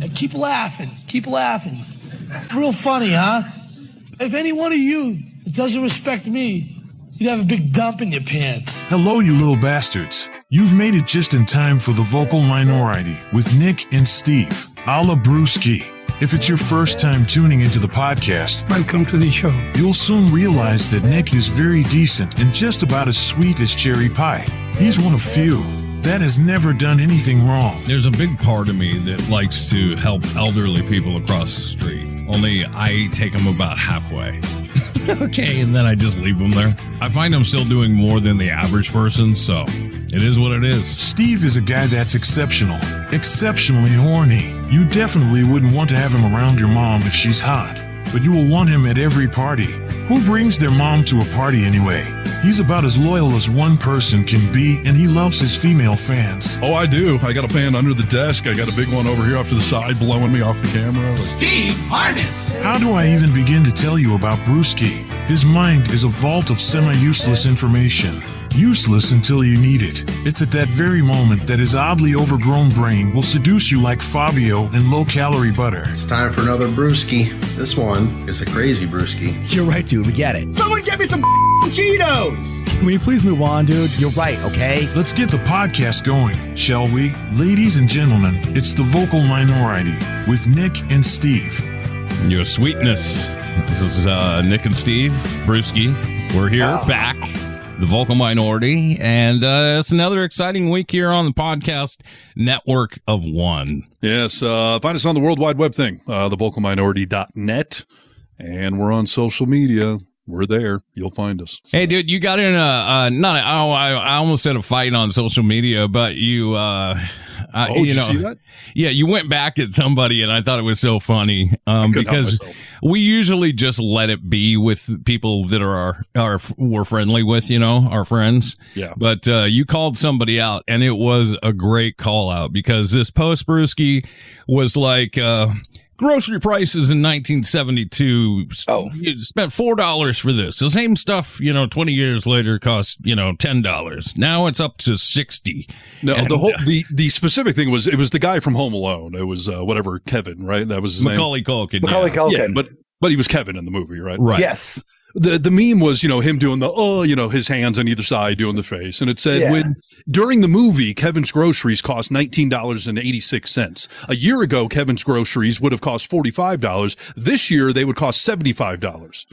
And keep laughing. Keep laughing. Real funny, huh? If any one of you that doesn't respect me, you'd have a big dump in your pants. Hello, you little bastards. You've made it just in time for the vocal minority with Nick and Steve, a la Brewski. If it's your first time tuning into the podcast, Welcome to the show. you'll soon realize that Nick is very decent and just about as sweet as cherry pie. He's one of few that has never done anything wrong. There's a big part of me that likes to help elderly people across the street. Only I take them about halfway. okay, and then I just leave them there. I find I'm still doing more than the average person, so it is what it is. Steve is a guy that's exceptional, exceptionally horny. You definitely wouldn't want to have him around your mom if she's hot, but you will want him at every party. Who brings their mom to a party anyway? He's about as loyal as one person can be, and he loves his female fans. Oh, I do. I got a fan under the desk. I got a big one over here off to the side blowing me off the camera. Like, Steve Harness. How do I even begin to tell you about Brewski? His mind is a vault of semi useless information. Useless until you need it. It's at that very moment that his oddly overgrown brain will seduce you like Fabio and low calorie butter. It's time for another brewski. This one is a crazy brewski. You're right, dude. We get it. Someone get me some Cheetos. Can you please move on, dude? You're right, okay? Let's get the podcast going, shall we? Ladies and gentlemen, it's the vocal minority with Nick and Steve. Your sweetness. This is uh, Nick and Steve Brewski. We're here back, the vocal minority, and uh, it's another exciting week here on the podcast network of one. yes, uh, find us on the World Wide Web thing, uh, theVocalMinority.net. And we're on social media. We're there. You'll find us. Hey, dude, you got in a uh, not. A, oh, I, I almost said a fight on social media, but you, uh, uh, Oh, you did you know, see that? yeah, you went back at somebody, and I thought it was so funny um, because we usually just let it be with people that are our, our we're friendly with, you know, our friends. Yeah. But uh, you called somebody out, and it was a great call out because this post Brewski was like. Uh, Grocery prices in 1972. Oh, you spent four dollars for this. The same stuff, you know, 20 years later cost, you know, ten dollars. Now it's up to 60. No, And, the whole uh, the the specific thing was it was the guy from Home Alone. It was uh, whatever Kevin, right? That was his Macaulay Culkin. Macaulay yeah. Culkin. Yeah, but but he was Kevin in the movie, right? Right. Yes. The the meme was you know him doing the oh you know his hands on either side doing the face. And it said Yeah. when during the movie kevin's groceries cost $19.86 a year ago kevin's groceries would have cost $45 this year they would cost $75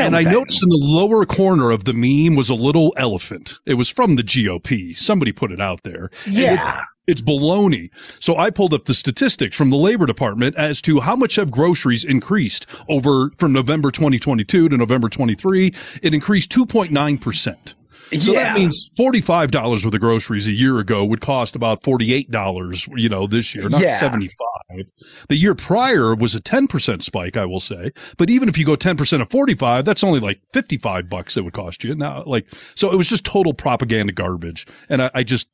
and i noticed in the lower corner of the meme was a little elephant. It was from the gop somebody put it out there. Yeah. It's baloney. So I pulled up the statistics from the labor department as to how much have groceries increased over from November 2022 to November 23. It increased 2.9%. So Yeah. that means $45 worth of groceries a year ago would cost about $48, you know, this year, not Yeah. 75. The year prior was a 10% spike, I will say. But even if you go 10% of 45, that's only like 55 bucks it would cost you. Now, like, so it was just total propaganda garbage. And I, I just,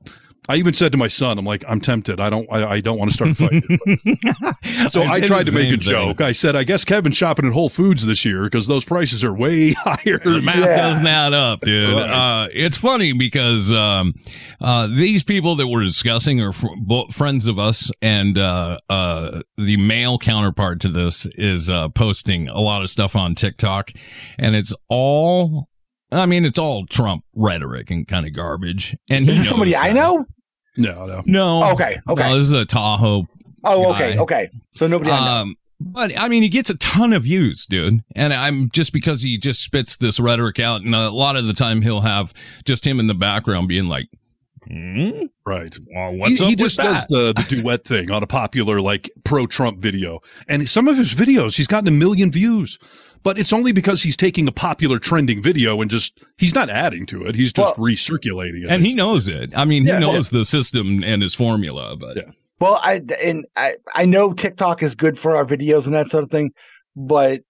I even said to my son, I'm like, I'm tempted. I don't, I, I don't want to start fighting. so I did tried to make a thing. joke. I said, I guess Kevin's shopping at Whole Foods this year because those prices are way higher. The math Yeah. doesn't add up, dude. Right. Uh, it's funny because um, uh, these people that we're discussing are fr- friends of us, and uh, uh, the male counterpart to this is uh, posting a lot of stuff on TikTok, and it's all. I mean, it's all Trump rhetoric and kind of garbage. And he Is this knows somebody I know? No, no. No. Okay, okay. No, this is a Tahoe Oh, okay, guy. okay. So nobody I know. um, but I mean, he gets a ton of views, dude. And I'm just because he just spits this rhetoric out, and a lot of the time he'll have just him in the background being like, hmm? Right. well, "What's he, up he with just that?" does the, the duet thing on a popular like pro Trump video. And some of his videos, he's gotten a million views. But it's only because he's taking a popular trending video and just he's not adding to it. He's just Well- recirculating it. and he knows it. I mean, he Yeah, knows the system and his formula. But Yeah. Well, I and I I know TikTok is good for our videos and that sort of thing, but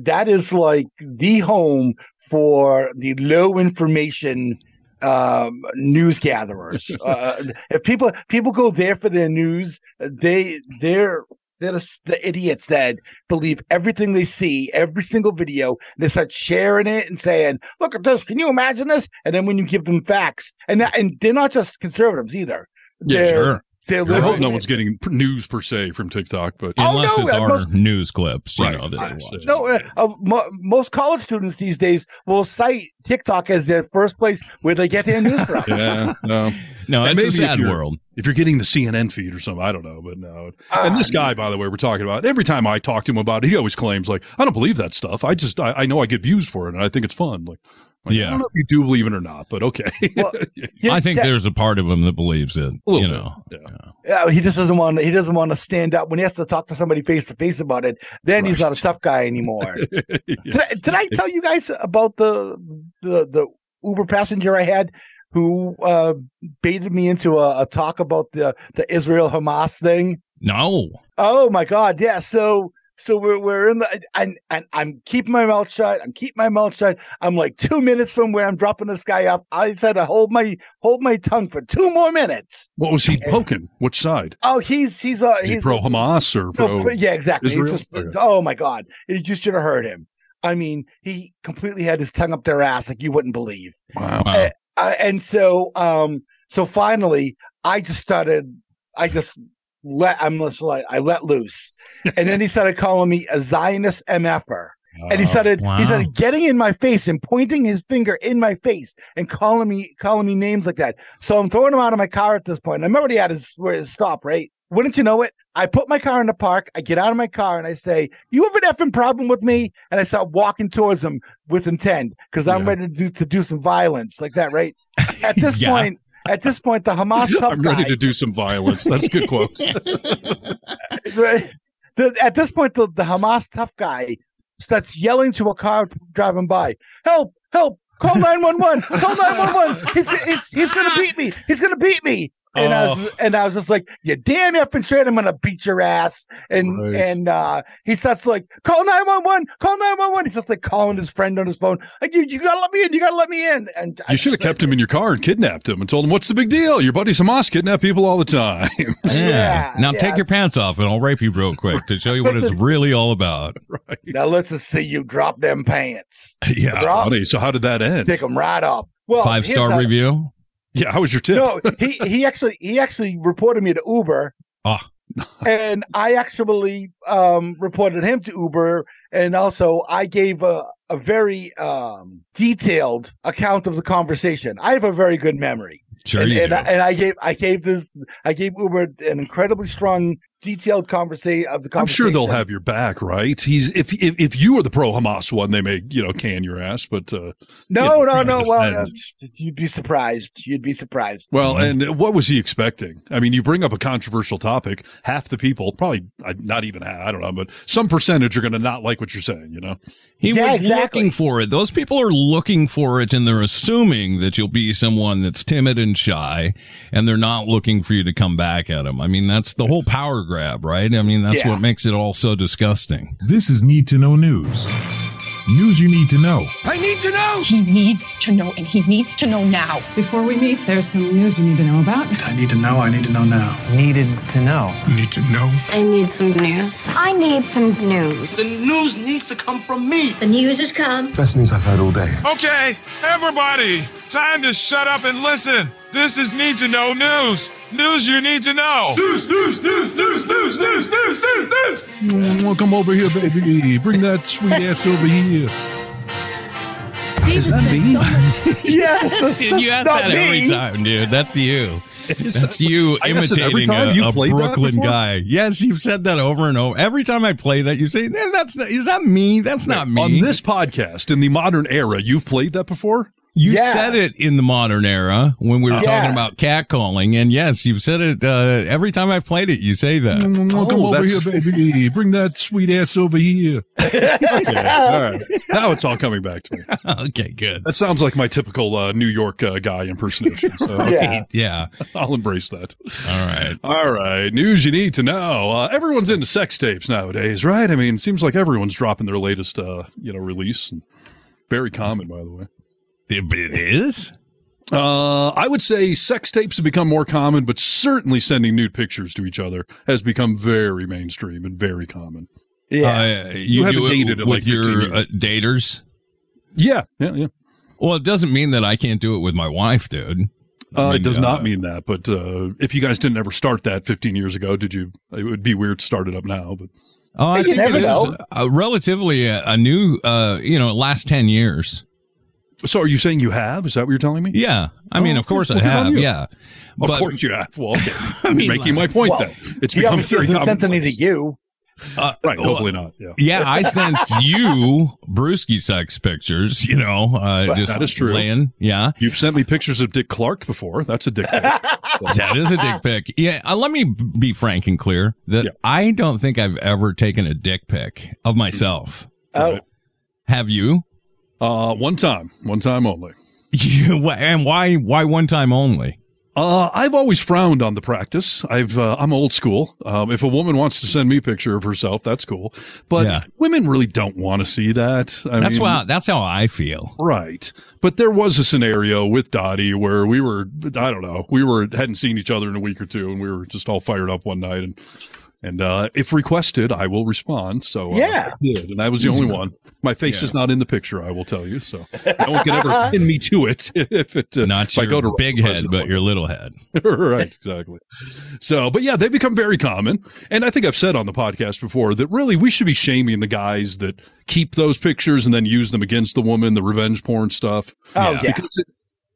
that is like the home for the low information um news gatherers uh, if people people go there for their news they they're they're the, the idiots that believe everything they see every single video they start sharing it and saying look at this. Can you imagine this? And then when you give them facts and that, and they're not just conservatives either. Yeah, they're sure. They're I hope no one's getting news per se from TikTok, but Oh, Unless no, it's uh, our most- news clips, you Right. know, that Right. they watch. No, uh, uh, mo- most college students these days will cite TikTok as their first place where they get their news from. yeah, no. No, And it's a maybe if sad you're- world. If you're getting the CNN feed or something, I don't know, but no. and this guy, by the way, we're talking about. Every time I talk to him about it, he always claims like, "I don't believe that stuff. I just, I, I know I get views for it, and I think it's fun." Like, like, Yeah. I don't know if you do believe it or not, but okay. Well, Yeah, I think that- there's a part of him that believes it. A You bit, know, yeah. Yeah, he just doesn't want. He doesn't want to stand up when he has to talk to somebody face to face about it. Then he's not a tough guy anymore. Yeah. Did I, did I tell you guys about the the the Uber passenger I had who uh, baited me into a, a talk about the the Israel Hamas thing? no. Oh my God, yeah. So so we're we're in the and and I'm keeping my mouth shut. I'm keeping my mouth shut. I'm like two minutes from where I'm dropping this guy off. I said to hold my hold my tongue for two more minutes. What was he poking? Which side? Oh, he's he's uh he he's pro Hamas or pro? but yeah, exactly. Just, oh my god, you just should have heard him. I mean, he completely had his tongue up their ass like you wouldn't believe. Wow. Wow. Uh, and so, um, so finally, I just started. I just let. I'm just like I let loose, and then he started calling me a Zionist mf'er. And oh, he started wow. he started getting in my face and pointing his finger in my face and calling me calling me names like that. So I'm throwing him out of my car at this point. I'm already at his where his stop, right? Wouldn't you know it? I put my car in the park. I get out of my car and I say, "You have an effing problem with me?" And I start walking towards him with intent because I'm Yeah. ready to do to do some violence like that, right? At this Yeah. point, at this point, the Hamas tough guy I'm ready guy, to do some violence. That's a good quote. Right. The, at this point, the, the Hamas tough guy starts yelling to a car driving by, "Help! Help! Call nine one one! Call nine one one! He's he's he's gonna beat me! He's gonna beat me!" And I was and I was just like, "You damn effing straight! I'm gonna beat your ass!" And Right. and uh, he starts like, "Call nine one one! Call nine one one!" He starts like calling his friend on his phone, like, "You you gotta let me in! You gotta let me in!" And You should have just- kept him in your car and kidnapped him and told him, "What's the big deal? Your buddy Hamas kidnap people all the time." Yeah. Yeah, now yeah, take your pants off and I'll rape you real quick to show you what it's really all about. right. Now let's just see you drop them pants. Yeah. Drop, Funny. So how did that end? take them right off. Well, Five star how- review. Yeah. How was your tip? No, he he actually he actually reported me to Uber. Ah. and I actually um reported him to Uber and also I gave a a very um detailed account of the conversation. I have a very good memory. Sure and, you and, do. I, and I gave I gave this I gave Uber an incredibly strong detailed conversation of the conversation. I'm sure they'll have your back, right? He's if if, if you are the pro Hamas one, they may you know can your ass, but uh, No, you know, no, no. Well, uh, you'd be surprised. You'd be surprised. well, Mhm. and what was he expecting? I mean, you bring up a controversial topic, half the people, probably uh, not even half, I don't know, but some percentage are going to not like what you're saying. You know, He Yeah, was exactly. looking for it. Those people are looking for it and they're assuming that you'll be someone that's timid and shy and they're not looking for you to come back at them. I mean, that's the whole power grab, right? I mean, that's Yeah. what makes it all so disgusting. This is Need to Know News. News you need to know. I need to know. He needs to know, and he needs to know now. Before we meet, there's some news you need to know about. I need to know. I need to know now. Needed to know. Need to know. I need some news. I need some news. The news needs to come from me. The news has come. Best news I've heard all day. Okay, everybody, time to shut up and listen. This is Need to Know News. News you need to know. News, news, news, news, news, news, news, news, news. Come over here, baby. Bring that sweet ass over here. Is that me? Yes, dude, you ask not that every me. time, dude. That's you. That's you I ask it every imitating a, You've a Brooklyn guy. Yes, you've said that over and over. Every time I play that, you say, "That's not, is that me? That's not me." On this podcast, in the modern era, you've played that before. You Yeah. said it in the modern era when we were Yeah. talking about catcalling, and yes, you've said it uh, every time I've played it. You say that. come over here, baby. Bring that sweet ass over here. Yeah, all right. Now it's all coming back to me. okay, good. That sounds like my typical uh, New York uh, guy impersonation. So Yeah. Yeah. I'll embrace that. All right. All right. News you need to know. Uh, everyone's into sex tapes nowadays, right? I mean, it seems like everyone's dropping their latest, uh, you know, release. And very common, by the way. It, it is. Uh, I would say sex tapes have become more common, but certainly sending nude pictures to each other has become very mainstream and very common. Yeah. Uh, you, haven't do it dated with like your uh, daters. Yeah, yeah, yeah. Well, it doesn't mean that I can't do it with my wife, dude. Uh, I it does mean, not uh, mean that, but uh, if you guys didn't ever start that 15 years ago, did you? It would be weird to start it up now, but Oh, I You think never it is know. uh, relatively a, a new, uh, you know, last 10 years. So are you saying you have? Is that what you're telling me? Yeah. I mean, Oh, of course well, I have. Yeah. Of But- course you have. Well, okay. I mean, You're making my point Well, then. It's He become obviously very hasn't sent any to you. Uh, Right, well, hopefully not. Yeah. Yeah, I sent you Brewski sex pictures, you know, uh, just That is true. laying. Yeah. You've sent me pictures of Dick Clark before. That's a dick pic. That is a dick pic. Yeah. Uh, let me be frank and clear that Yeah. I don't think I've ever taken a dick pic of myself. Oh, Have you? Uh, one time, one time only. And why, why one time only? Uh, I've always frowned on the practice. I've, uh, I'm old school. Um, if a woman wants to send me a picture of herself, that's cool. But Yeah. women really don't want to see that. I That's mean, why, that's how I feel. Right. But there was a scenario with Dottie where we were, I don't know, we were, hadn't seen each other in a week or two and we were just all fired up one night and, and, uh, if requested, I will respond. So, uh, Yeah. I did. And I was the only one. My face is not in the picture, I will tell you. So no one can ever pin me to it if it, uh, Not if I your go to big head, but your little head. right, exactly. So, but yeah, they become very common. And I think I've said on the podcast before that really we should be shaming the guys that keep those pictures and then use them against the woman, the revenge porn stuff. Oh, yeah. Because it,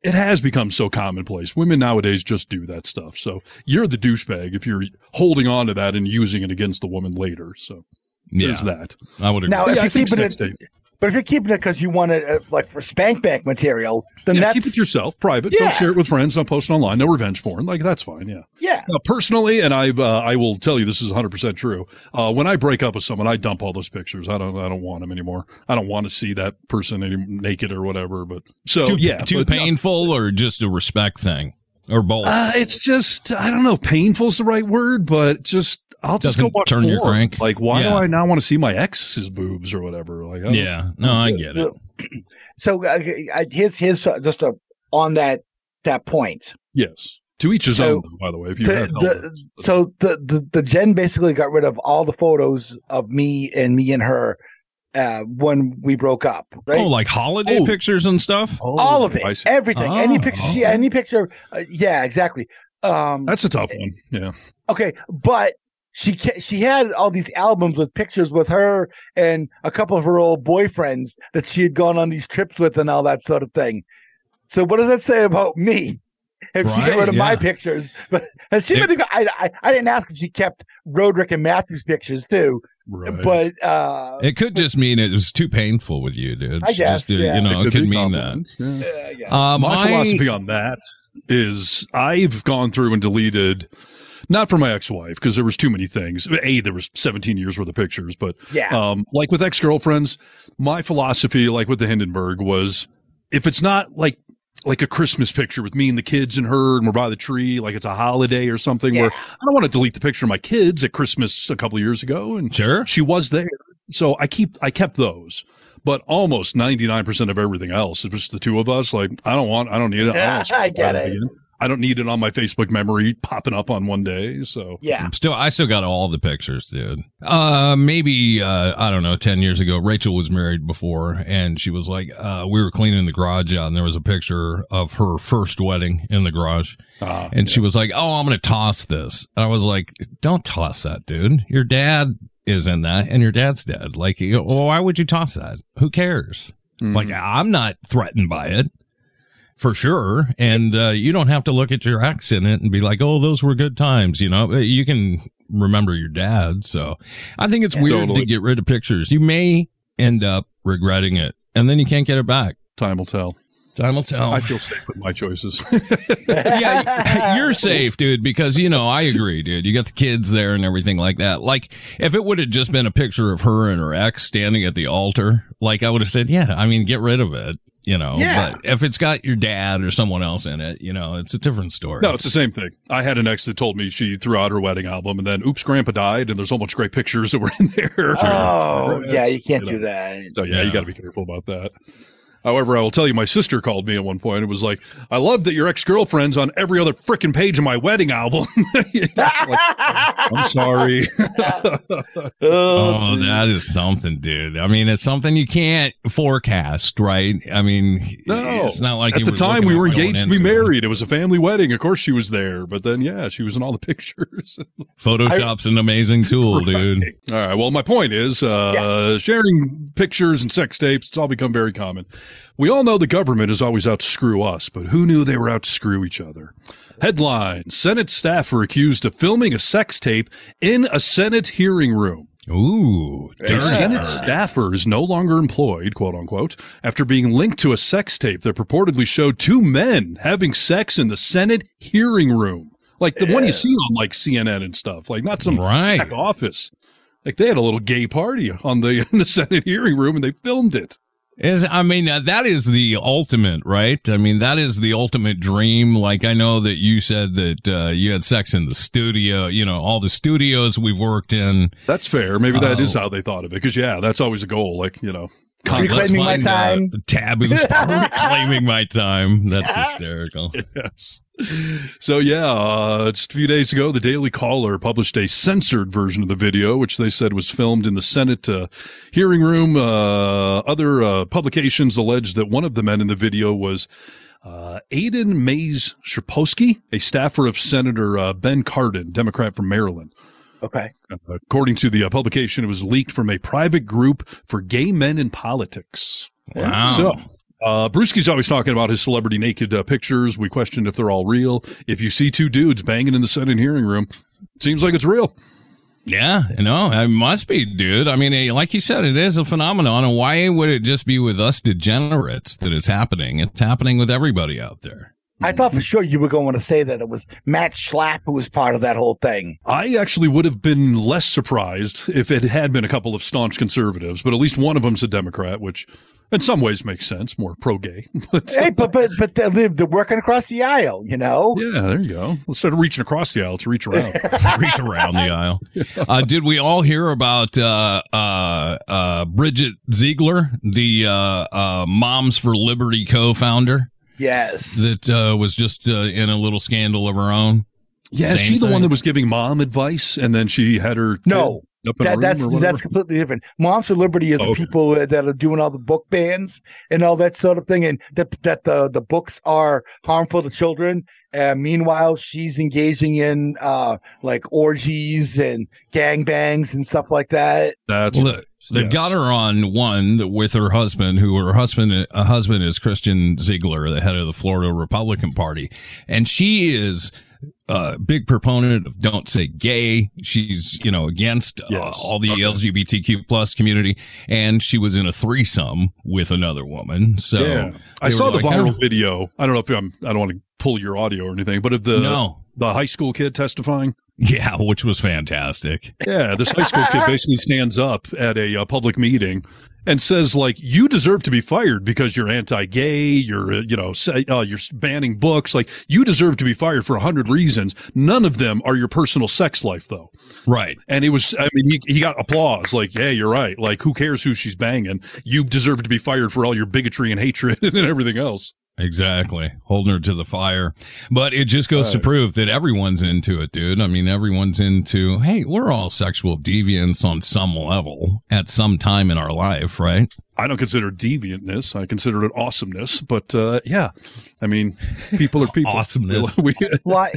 it has become so commonplace. Women nowadays just do that stuff. So you're the douchebag if you're holding on to that and using it against the woman later. So there's Yeah. that. I would agree. now Yeah, if I you're think it, tape. But if you're keeping it because you want it uh, like for spank bank material, then Yeah, that's keep it yourself, private. Yeah. Don't share it with friends. Don't post it online. No revenge porn. Like that's fine. Yeah. yeah. Now, personally, and I've, uh, I will tell you this is 100% true. Uh, when I break up with someone, I dump all those pictures. I don't, I don't want them anymore. I don't want to see that person any, naked or whatever. But so, too, yeah. too but no. painful or just a respect thing or both? Uh, it's just, I don't know if painful is the right word, but just, I'll just Doesn't go watch turn your crank. Like, why do I now want to see my ex's boobs or whatever? Like, I yeah. No, I get it. So uh, I- here's here's uh, just a, on that that point. Yes. To each his So, own, by the way. If you The- have the- so the, the the Jen basically got rid of all the photos of me and me and her uh, when we broke up. Right? Oh, like holiday Oh. pictures and stuff? all of I it, see. everything, any Oh, picture, she, okay. any picture. Uh, yeah, exactly. Um, That's a tough one. Yeah. okay, but she she had all these albums with pictures with her and a couple of her old boyfriends that she had gone on these trips with and all that sort of thing. So what does that say about me? If she Right, got rid of my pictures, but has she It- been? I, I I didn't ask if she kept Roderick and Matthews pictures too, Right. but uh, It could just mean it was too painful with you, dude. I guess, Just, uh, yeah. You know, it could could, mean that. yeah. uh, yeah. Um, my I- philosophy on that is I've gone through and deleted not for my ex-wife because there was too many things. A, there was 17 years worth of pictures, but Yeah. um, like with ex-girlfriends, my philosophy, like with the Hindenburg, was if it's not like like a Christmas picture with me and the kids and her, and we're by the tree, like it's a holiday or something. Where I don't want to delete the picture of my kids at Christmas a couple of years ago, and Sure. she was there, so I keep I kept those. But almost 99% of everything else is just the two of us. Like, I don't want, I don't need it. I, don't I get it. again. I don't need it on my Facebook memory popping up on one day. So, yeah. I'm still, I still got all the pictures, dude. Uh, maybe, uh, I don't know, 10 years ago, Rachel was married before and she was like, uh, we were cleaning the garage out and there was a picture of her first wedding in the garage. uh, And she was like, "Oh, I'm going to toss this." And I was like, "Don't toss that, dude. Your dad is in that, and your dad's dead. Like, well, why would you toss that? Who cares? Mm-hmm. Like, I'm not threatened by it." For sure. And, uh, you don't have to look at your ex in it and be like, oh, those were good times. You know, you can remember your dad. So I think it's weird Totally. to get rid of pictures. You may end up regretting it and then you can't get it back. time will tell. Time will tell. I feel safe with my choices. yeah, you're safe, dude, because you know, I agree, dude. You got the kids there and everything like that. Like, if it would have just been a picture of her and her ex standing at the altar, like I would have said, yeah, I mean, get rid of it, you know. Yeah. But if it's got your dad or someone else in it, you know, it's a different story. no, it's the same thing. I had an ex that told me she threw out her wedding album and then, oops, grandpa died. And there's so much great pictures that were in there. Oh, yeah, you can't You do that. So yeah, Yeah. you got to be careful about that. However, I will tell you, my sister called me at one point and was like, I love that your ex girlfriend's on every other freaking page of my wedding album. Like, I'm sorry. Oh, that is something, dude. I mean, it's something you can't forecast, right? I mean, No, it's not like at you the time we were engaged to be married. It was a family wedding. Of course, she was there. But then, yeah, she was in all the pictures. Photoshop's an amazing tool, dude. All right. Well, my point is, uh, sharing pictures and sex tapes, it's all become very common. We all know the government is always out to screw us, but who knew they were out to screw each other? Headline Senate staffer accused of filming a sex tape in a Senate hearing room. Ooh, A. Senate staffer is no longer employed, quote unquote, after being linked to a sex tape that purportedly showed two men having sex in the Senate hearing room. Like the one you see on like CNN and stuff, like not some Right. back office. Like they had a little gay party on the in the Senate hearing room and they filmed it. Is I mean uh, that is the ultimate, right? I mean that is the ultimate dream. Like I know that you said that uh, you had sex in the studio. You know all the studios we've worked in. That's fair. Maybe that is Oh. how they thought of it. Because yeah, that's always a goal. Like you know, Let's Reclaiming my find, uh, time. the taboos reclaiming my time. That's hysterical. Yes. So yeah, uh, just a few days ago, the Daily Caller published a censored version of the video, which they said was filmed in the Senate uh, hearing room. Uh, other uh, publications alleged that one of the men in the video was uh, Aidan Mays Shapowski, a staffer of Senator uh, Ben Cardin, Democrat from Maryland. Okay. According to the uh, publication, it was leaked from a private group for gay men in politics. Wow. So, uh, Brewski's always talking about his celebrity naked uh, pictures. We questioned if they're all real. If you see two dudes banging in the Senate hearing room, seems like it's real. Yeah, no, it must be, dude. I mean, like you said, it is a phenomenon, and why would it just be with us degenerates that it's happening? It's happening with everybody out there. I thought for sure you were going to say that it was Matt Schlapp who was part of that whole thing. I actually would have been less surprised if it had been a couple of staunch conservatives, but at least one of them's a Democrat, which in some ways makes sense, more pro gay. but, Hey, but but but they're, they're working across the aisle, you know. yeah, there you go. Instead of reaching across the aisle, let's reach around. Reach around the aisle. Uh, did we all hear about uh, uh, uh, Bridget Ziegler, the uh, uh, Moms for Liberty co-founder, Yes. that uh, was just uh, in a little scandal of her own? Yeah, is Same she the one that was giving mom advice and then she had her No. up in That, a room that's or that's completely different. Moms for Liberty is the Okay. people that are doing all the book bans and all that sort of thing, and that that the the books are harmful to children. And meanwhile, she's engaging in uh like orgies and gangbangs and stuff like that. That's Well, They've yes. got her on one with her husband, who her husband, a husband is Christian Ziegler, the head of the Florida Republican Party, and she is a big proponent of don't say gay. She's you know against uh, all the Okay. LGBTQ plus community, and she was in a threesome with another woman. So yeah. I saw the like, viral "Oh, video. I don't know if I'm, I don't want to pull your audio or anything, but of the No. the high school kid testifying. Yeah, which was fantastic. Yeah, this high school kid basically stands up at a uh, public meeting and says like, "You deserve to be fired because you're anti-gay. You're uh, you know say, uh, you're banning books. Like you deserve to be fired for a hundred reasons. None of them are your personal sex life, though." Right. And it was, I mean, he, he got applause. Like, yeah, you're right. Like, who cares who she's banging? You deserve to be fired for all your bigotry and hatred and everything else. Exactly. Holding her to the fire. But it just goes to prove that everyone's into it, dude. I mean, everyone's into, hey, we're all sexual deviants on some level at some time in our life, right? I don't consider deviantness. I consider it awesomeness. But uh, yeah, I mean, people are people. Awesomeness. We, Fly,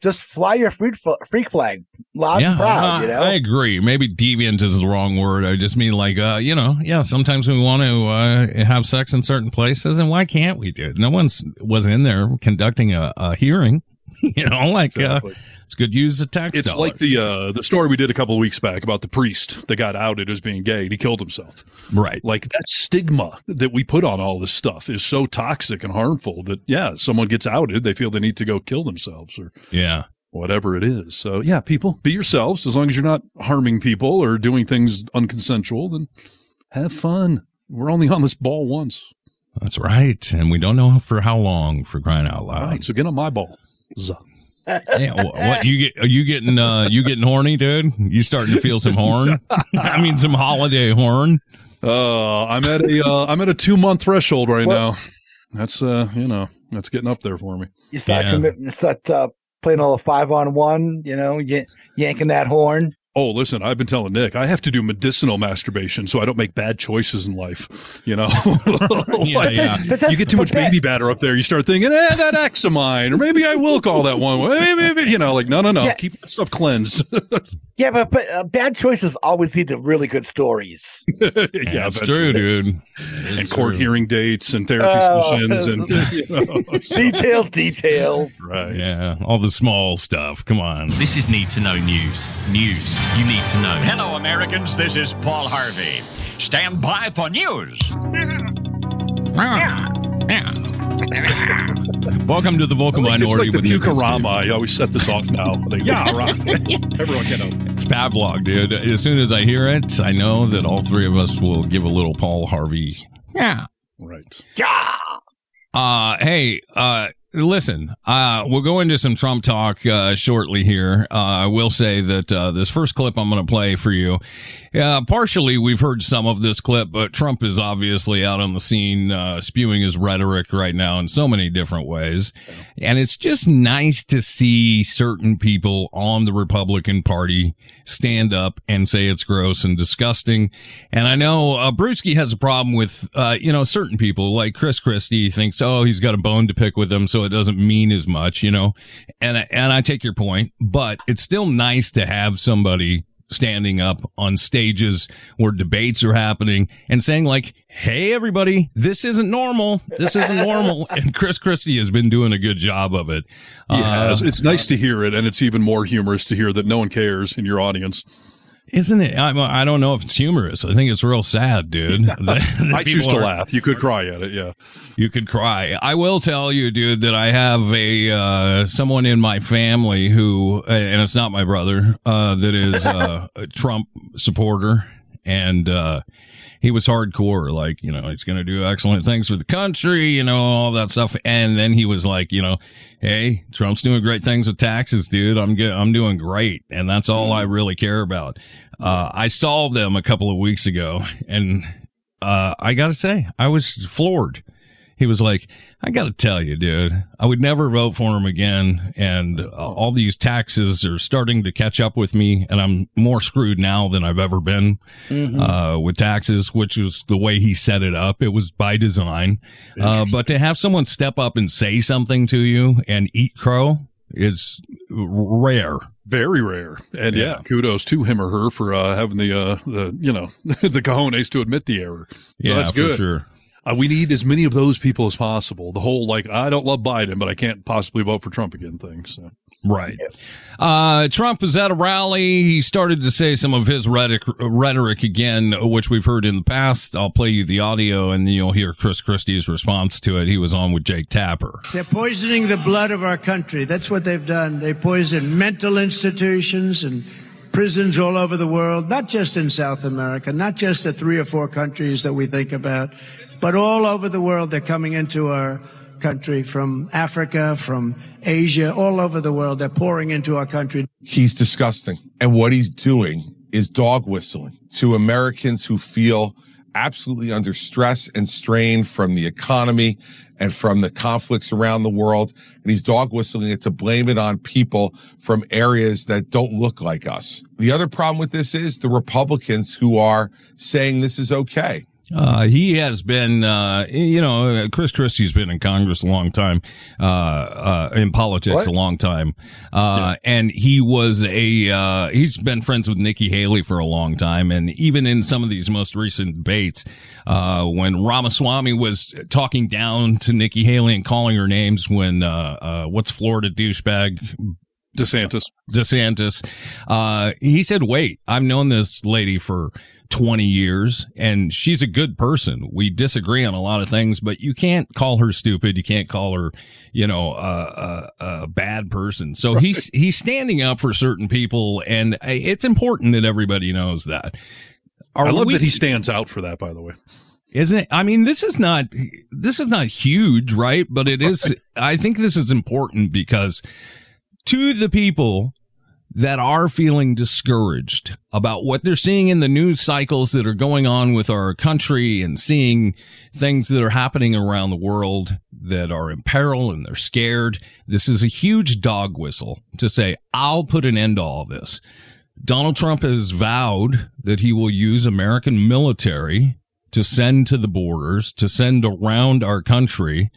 just fly your freak, freak flag loud and proud. uh, you know. I agree. Maybe deviant is the wrong word. I just mean like, uh, you know, yeah, sometimes we want to uh, have sex in certain places, and why can't we, dude? No one's was in there conducting a, a hearing. you know, like uh, Exactly. it's good use of tax it's dollars. like the uh, the story we did a couple of weeks back about the priest that got outed as being gay and he killed himself. right. Like that stigma that we put on all this stuff is so toxic and harmful that yeah, someone gets outed, they feel they need to go kill themselves or Yeah. whatever it is. So yeah, people be yourselves as long as you're not harming people or doing things unconsensual. Then have fun. We're only on this ball once. That's right. And we don't know for how long for crying out loud. right, so get on my ball. Yeah, wh- what you get? Are you getting, uh, you getting horny, dude? You starting to feel some horn? I mean, some holiday horn. Uh, I'm at a uh, I'm at a two month threshold right now. That's uh, you know, that's getting up there for me. You start committing, you start uh, playing all the five on one. You know, y- yanking that horn. Oh, listen, I've been telling Nick I have to do medicinal masturbation so I don't make bad choices in life. You know, Yeah, Like, yeah. You get too much that- baby batter up there. You start thinking, eh, that X of mine, or maybe I will call that one. Maybe, maybe, you know, like no, no, no, Yeah. keep that stuff cleansed. Yeah, but but uh, bad choices always lead to really good stories. yeah, That's eventually. true, dude. And court hearing dates and therapy Oh. sessions and you know, so- details, details. right. Yeah, all the small stuff. Come on. This is Need to Know News. News you need to know. Hello, Americans. This is Paul Harvey. Stand by for news. Welcome to the vocal it's minority like the with and Steve. Always set this off now. Like, yeah, right. Everyone get out. It's Pavlov, dude. As soon as I hear it, I know that all three of us will give a little Paul Harvey. Yeah. Right. Yeah. Uh, hey, uh, listen, uh, we'll go into some Trump talk, uh, shortly here. Uh, I will say that, uh, this first clip I'm going to play for you, uh, partially we've heard some of this clip, but Trump is obviously out on the scene, uh, spewing his rhetoric right now in so many different ways. And it's just nice to see certain people on the Republican party stand up and say it's gross and disgusting. And I know, uh, Brewski has a problem with, uh, you know, certain people like Chris Christie thinks, oh, he's got a bone to pick with them. So it doesn't mean as much, you know, and, I- and I take your point, but it's still nice to have somebody standing up on stages where debates are happening and saying like, Hey, everybody, this isn't normal. This isn't normal. And Chris Christie has been doing a good job of it. Has. Uh, It's nice to hear it, and it's even more humorous to hear that no one cares in your audience. Isn't it? I, I don't know if it's humorous. I think it's real sad, dude. That- that I choose to are- laugh. You could cry at it, yeah. You could cry. I will tell you, dude, that I have a uh, someone in my family who, and it's not my brother, uh, that is uh, a Trump supporter, and uh, he was hardcore. Like, you know, he's going to do excellent things for the country, you know, all that stuff. And then he was like, you know, hey, Trump's doing great things with taxes, dude. I'm get, I'm doing great, and that's all I really care about. Uh, I saw them a couple of weeks ago, and uh, I got to say, I was floored. He was like, I got to tell you, dude, I would never vote for him again. And uh, all these taxes are starting to catch up with me. And I'm more screwed now than I've ever been, uh, with taxes, which was the way he set it up. It was by design. Uh, but to have someone step up and say something to you and eat crow is rare. Very rare. And yeah, Yeah. kudos to him or her for uh, having the, uh, the, you know, the cojones to admit the error. So Yeah, that's for good. sure. Uh, we need as many of those people as possible. The whole, like, I don't love Biden, but I can't possibly vote for Trump again thing. So. Right. Uh, Trump was at a rally. He started to say some of his rhetoric, rhetoric again, which we've heard in the past. I'll play you the audio and then you'll hear Chris Christie's response to it. He was on with Jake Tapper. They're poisoning the blood of our country. That's what they've done. They poison mental institutions and prisons all over the world, not just in South America, not just the three or four countries that we think about, but all over the world. They're coming into our country from Africa, from Asia, all over the world. They're pouring into our country. He's disgusting. And what he's doing is dog whistling to Americans who feel absolutely under stress and strain from the economy and from the conflicts around the world. And he's dog whistling it to blame it on people from areas that don't look like us. The other problem with this is the Republicans who are saying this is okay. Uh, he has been, uh, you know, Chris Christie's been in Congress a long time, uh, uh, in politics What? a long time. Uh, and he was a, uh, he's been friends with Nikki Haley for a long time. And even in some of these most recent debates, uh, when Ramaswamy was talking down to Nikki Haley and calling her names when, uh, uh, what's Florida douchebag? DeSantis. DeSantis. Uh, he said, wait, I've known this lady for 20 years and she's a good person. We disagree on a lot of things, but you can't call her stupid. You can't call her, you know, a, a, a bad person. So he's, he's standing up for certain people and uh, it's important that everybody knows that. Are I love we- that he stands out for that, by the way. isn't it? I mean, this is not, this is not huge, right? But it is, I think this is important because to the people that are feeling discouraged about what they're seeing in the news cycles that are going on with our country and seeing things that are happening around the world that are in peril and they're scared. This is a huge dog whistle to say, I'll put an end to all this. Donald Trump has vowed that he will use American military to send to the borders, to send around our country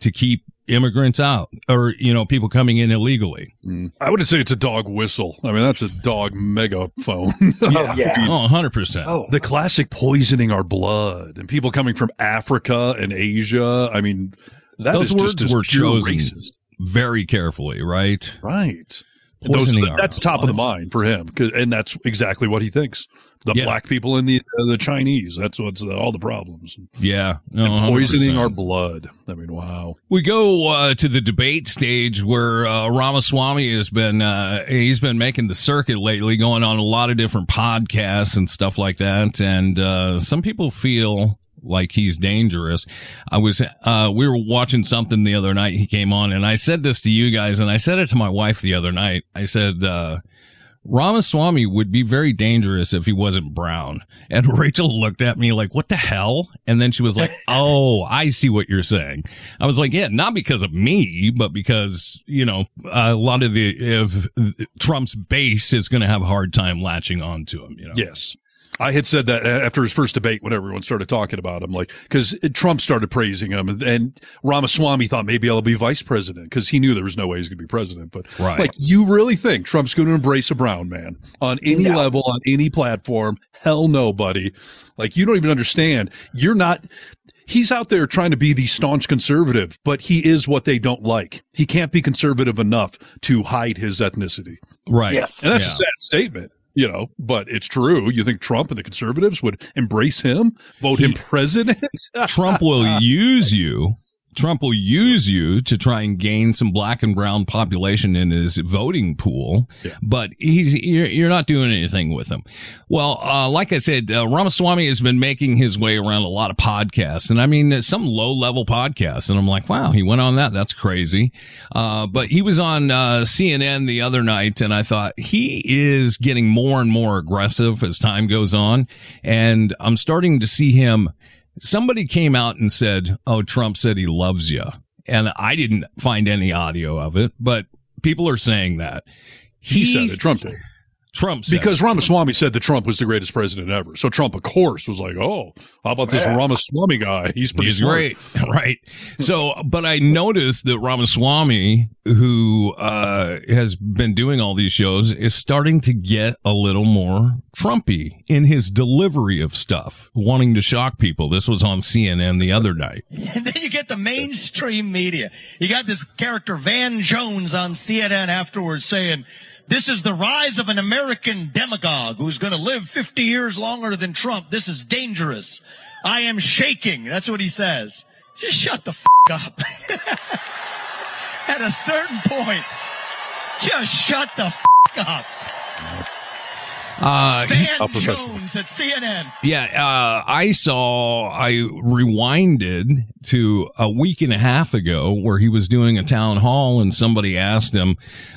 to keep immigrants out or, you know, people coming in illegally. Mm. I wouldn't say it's a dog whistle. I mean, that's a dog megaphone. yeah. yeah. Oh, 100%. Oh. The classic poisoning our blood and people coming from Africa and Asia. I mean, that Those words were chosen racist. very carefully, right? Right. Those, that's top of the mind for him, and that's exactly what he thinks. The yeah. black people and the uh, the Chinese. That's what's all the problems. Yeah, no, poisoning our blood. I mean, wow. We go uh, to the debate stage where uh, Ramaswamy has been uh, he's been making the circuit lately, going on a lot of different podcasts and stuff like that. And uh, some people feel like he's dangerous. I was, uh, we were watching something the other night. He came on and I said this to you guys and I said it to my wife the other night. I said, uh, Ramaswamy would be very dangerous if he wasn't brown. And Rachel looked at me like, what the hell? And then she was like, oh, I see what you're saying. I was like, yeah, not because of me, but because, you know, a lot of the, if Trump's base is going to have a hard time latching onto him, you know? Yes. I had said that uh, after his first debate when everyone started talking about him, like, cause Trump started praising him and Ramaswamy thought maybe I'll be vice president because he knew there was no way he's going to be president. But right. like, you really think Trump's going to embrace a brown man on any no. level, on any platform? Hell no, buddy. Like, you don't even understand. You're not, he's out there trying to be the staunch conservative, but he is what they don't like. He can't be conservative enough to hide his ethnicity. Right. Yes. And that's Yeah. a sad statement. You know, but it's true. You think Trump and the conservatives would embrace him, vote him president? Trump will use you. Trump will use you to try and gain some black and brown population in his voting pool, but he's you're, you're not doing anything with him. Well, uh, like I said, uh, Ramaswamy has been making his way around a lot of podcasts, and I mean some low level podcasts, and I'm like, wow, he went on that. That's crazy. Uh, but he was on uh, CNN the other night, and I thought he is getting more and more aggressive as time goes on, and I'm starting to see him somebody came out and said, "Oh, Trump said he loves you," and I didn't find any audio of it, but people are saying that He said it. Trump did. Trump said Because Ramaswamy said that Trump was the greatest president ever. So Trump, of course, was like, oh, how about this Yeah. Ramaswamy guy? He's pretty He's great, right? So, but I noticed that Ramaswamy, who uh, has been doing all these shows, is starting to get a little more Trumpy in his delivery of stuff, wanting to shock people. This was on CNN the other night. And then you get the mainstream media. You got this character Van Jones on CNN afterwards saying, this is the rise of an American demagogue who's going to live 50 years longer than Trump. This is dangerous. I am shaking. That's what he says. Just shut the f- up. At a certain point, just shut the f- up. Uh, Van Jones at CNN. Yeah, uh, I saw, I rewinded to a week and a half ago where he was doing a town hall and somebody asked him,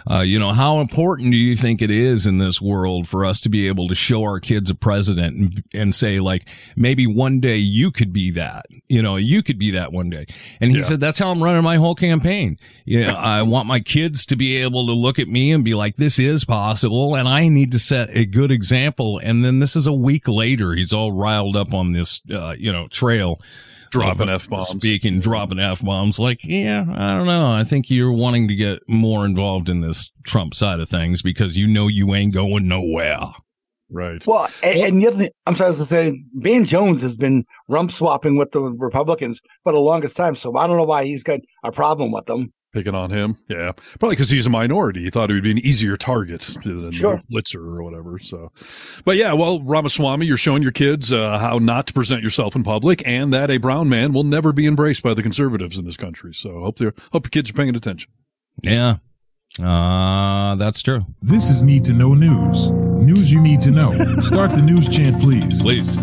uh, you know, how important do you think it is in this world for us to be able to show our kids a president and, and say like, maybe one day you could be that, you know, you could be that one day. And he Yeah. said, that's how I'm running my whole campaign. You know, I want my kids to be able to look at me and be like, this is possible. And I need to set a good example. And then this is a week later. He's all riled up on this, uh, you know, trail. Dropping F-bombs. Speaking, dropping F bombs. Like, yeah, I don't know. I think you're wanting to get more involved in this Trump side of things because you know you ain't going nowhere. Right. Well, and, and the other thing, I'm sorry, to say, Van Jones has been rump swapping with the Republicans for the longest time, so I don't know why he's got a problem with them. Picking on him. Yeah. Probably because he's a minority. He thought he would be an easier target than Sure. the Blitzer or whatever. So, but yeah, well, Ramaswamy, you're showing your kids uh, how not to present yourself in public and that a brown man will never be embraced by the conservatives in this country. So hope they're, hope your kids are paying attention. Yeah. Uh, that's true. This is Need to Know News. News you need to know. Start the news chant, please. Please.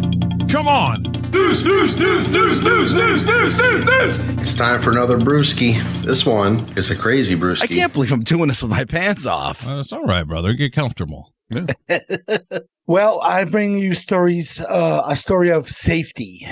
Come on. News, news, news, news, news, news, news, news, news. It's time for another brewski. This one is a crazy brewski. I can't believe I'm doing this with my pants off. Uh, it's all right, brother. Get comfortable. Well, I bring you stories, uh, a story of safety,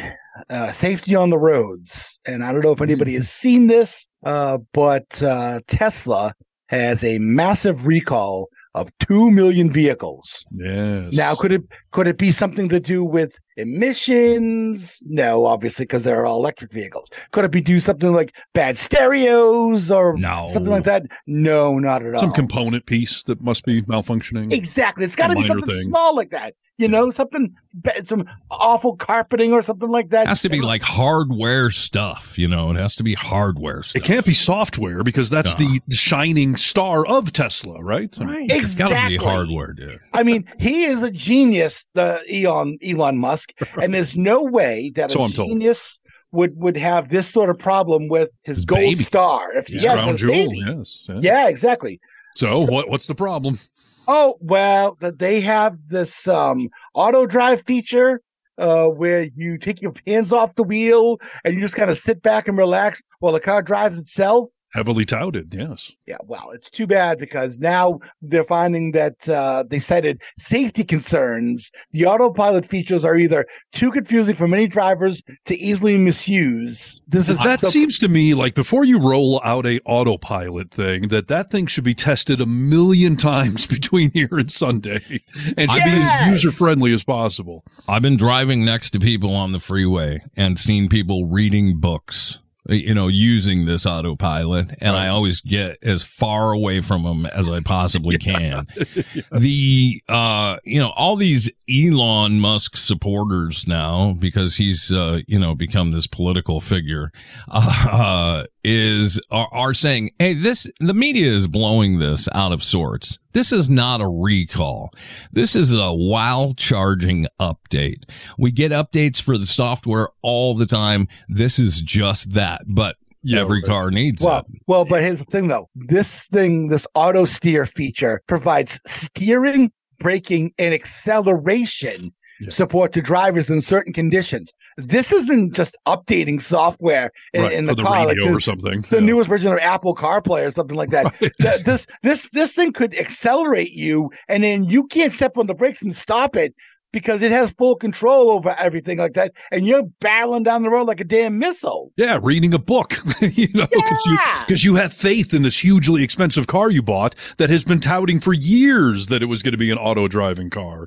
uh, safety on the roads. And I don't know if anybody has seen this, uh, but uh, Tesla has a massive recall of two million vehicles. Yes. Now, could it could it be something to do with emissions? No, obviously, because they're all electric vehicles. Could it be do something like bad stereos or No. something like that? No, not at all. Some component piece that must be malfunctioning. Exactly. It's got to be something thing. small like that. You know, something, some awful carpeting or something like that. It has to be like hardware stuff, you know. It has to be hardware stuff. It can't be software because that's the shining star of Tesla, right? Right. It's got to be Exactly. hardware, dude. I mean, he is a genius, the Elon Elon Musk, and there's no way that So a I'm told. genius would would have this sort of problem with his, gold baby. star. If His yeah, crown his jewel, baby. yes, yeah. yeah, exactly. So what? What's the problem? Oh well, they have this um auto drive feature uh where you take your hands off the wheel and you just kind of sit back and relax while the car drives itself. Heavily touted, yes. Yeah, well, it's too bad because now they're finding that uh, they cited safety concerns. The autopilot features are either too confusing for many drivers to easily misuse. This is that so- seems to me like before you roll out a autopilot thing, that that thing should be tested a million times between here and Sunday, and should be as user friendly as possible. I've been driving next to people on the freeway and seen people reading books, you know, using this autopilot, and I always get as far away from them as I possibly can. The, uh, you know, all these Elon Musk supporters now, because he's, uh, you know, become this political figure, uh, is, are, are saying, hey, this, the media is blowing this out of sorts. This is not a recall. This is a while charging update. We get updates for the software all the time. This is just that, but every car needs well, it. well, but here's the thing though. This thing, this auto steer feature provides steering, braking, and acceleration support to drivers in certain conditions. This isn't just updating software in, Right, in the, the car, like or something. The newest version of Apple CarPlay or something like that. Th- This this this thing could accelerate you, and then you can't step on the brakes and stop it because it has full control over everything like that, and you're barreling down the road like a damn missile. Yeah, reading a book, you know, because you, 'cause you have faith in this hugely expensive car you bought that has been touting for years that it was going to be an auto driving car.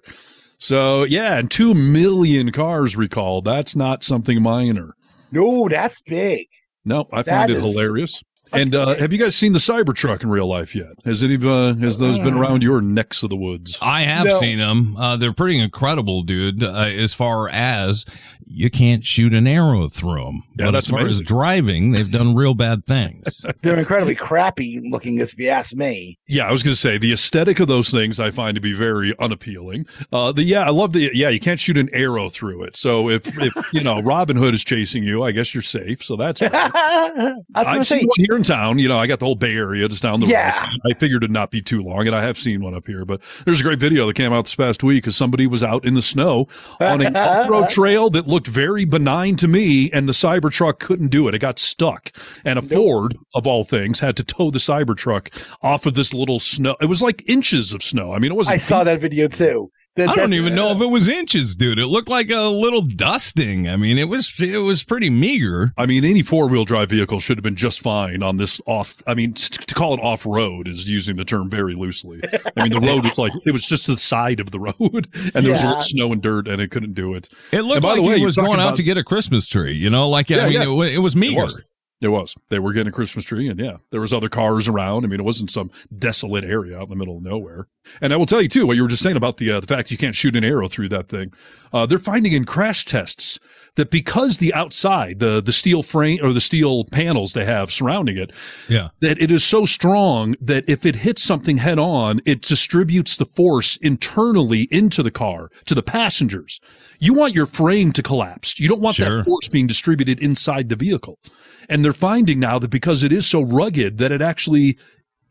So yeah, and two million cars recalled. That's not something minor. No, that's big. No, I That find it is- hilarious. And uh, have you guys seen the Cybertruck in real life yet? Has any of uh, has those been around your necks of the woods? I have No. seen them. Uh, they're pretty incredible, dude. Uh, as far as you can't shoot an arrow through them. Yeah, but as far amazing. as driving, they've done real bad things. They're incredibly crappy looking, if you ask me. Yeah, I was going to say the aesthetic of those things I find to be very unappealing. Uh, the yeah, I love the yeah, you can't shoot an arrow through it. So if if you know Robin Hood is chasing you, I guess you're safe. So that's. Right. I was gonna I've say, seen one here in town. You know, I got the whole Bay Area just down the Yeah. road. I figured it'd not be too long, and I have seen one up here. But there's a great video that came out this past week because somebody was out in the snow on an off-road trail that looked very benign to me, and the Cybertruck couldn't do it. It got stuck, and a Ford of all things had to tow the Cybertruck off of this little snow. It was like inches of snow. I mean, it wasn't. I saw that video too. That- I don't even know if it was inches, dude. It looked like a little dusting. I mean, it was it was pretty meager. I mean, any four wheel drive vehicle should have been just fine on this off. I mean, to call it off road is using the term very loosely. I mean, the road was like, it was just the side of the road and there was a little snow and dirt and it couldn't do it. It looked And by like the way, he was going out about- to get a Christmas tree. You know, like Yeah, I mean, yeah. It, it was meager. It was. It was. They were getting a Christmas tree, and yeah, there was other cars around. I mean, it wasn't some desolate area out in the middle of nowhere. And I will tell you too, what you were just saying about the uh, the fact you can't shoot an arrow through that thing. Uh, they're finding in crash tests that because the outside, the the steel frame or the steel panels they have surrounding it, Yeah. that it is so strong that if it hits something head on, it distributes the force internally into the car to the passengers. You want your frame to collapse. You don't want Sure. that force being distributed inside the vehicle. And they're finding now that because it is so rugged that it actually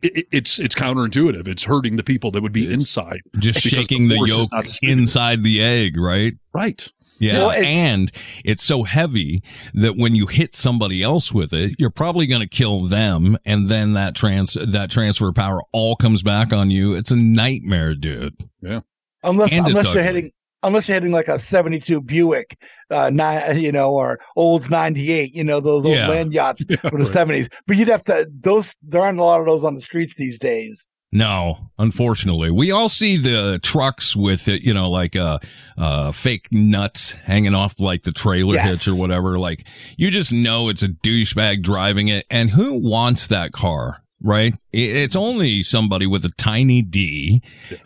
it, it- it's it's counterintuitive. It's hurting the people that would be inside. Just shaking the force is yolk inside the egg, right? Right. Yeah, Well, it's- and it's so heavy that when you hit somebody else with it, you're probably going to kill them, and then that trans that transfer power all comes back on you. It's a nightmare, dude. Yeah. unless And unless you're ugly. hitting unless you're hitting like a 72 Buick, uh, nine, you know, or Olds 98, you know, those old Yeah. land yachts Yeah, from the right. 70s. But you'd have to those. There aren't a lot of those on the streets these days. No, unfortunately, we all see the trucks with it, you know, like uh, uh, fake nuts hanging off like the trailer Yes. hitch or whatever. Like you just know it's a douchebag driving it, and who wants that car? Right? It's only somebody with a tiny D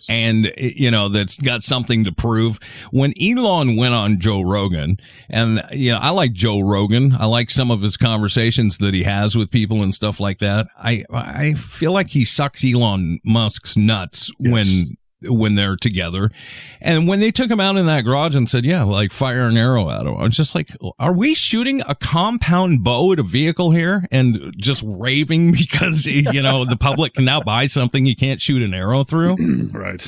and, eh, you know, that's got something to prove. When Elon went on Joe Rogan, and, you know, I like Joe Rogan. I like some of his conversations that he has with people and stuff like that. I, I feel like he sucks Elon Musk's nuts when, when they're together. And when they took him out in that garage and said, yeah, like fire an arrow at him, I was just like, are we shooting a compound bow at a vehicle here and just raving because, you know, the public can now buy something you can't shoot an arrow through? right.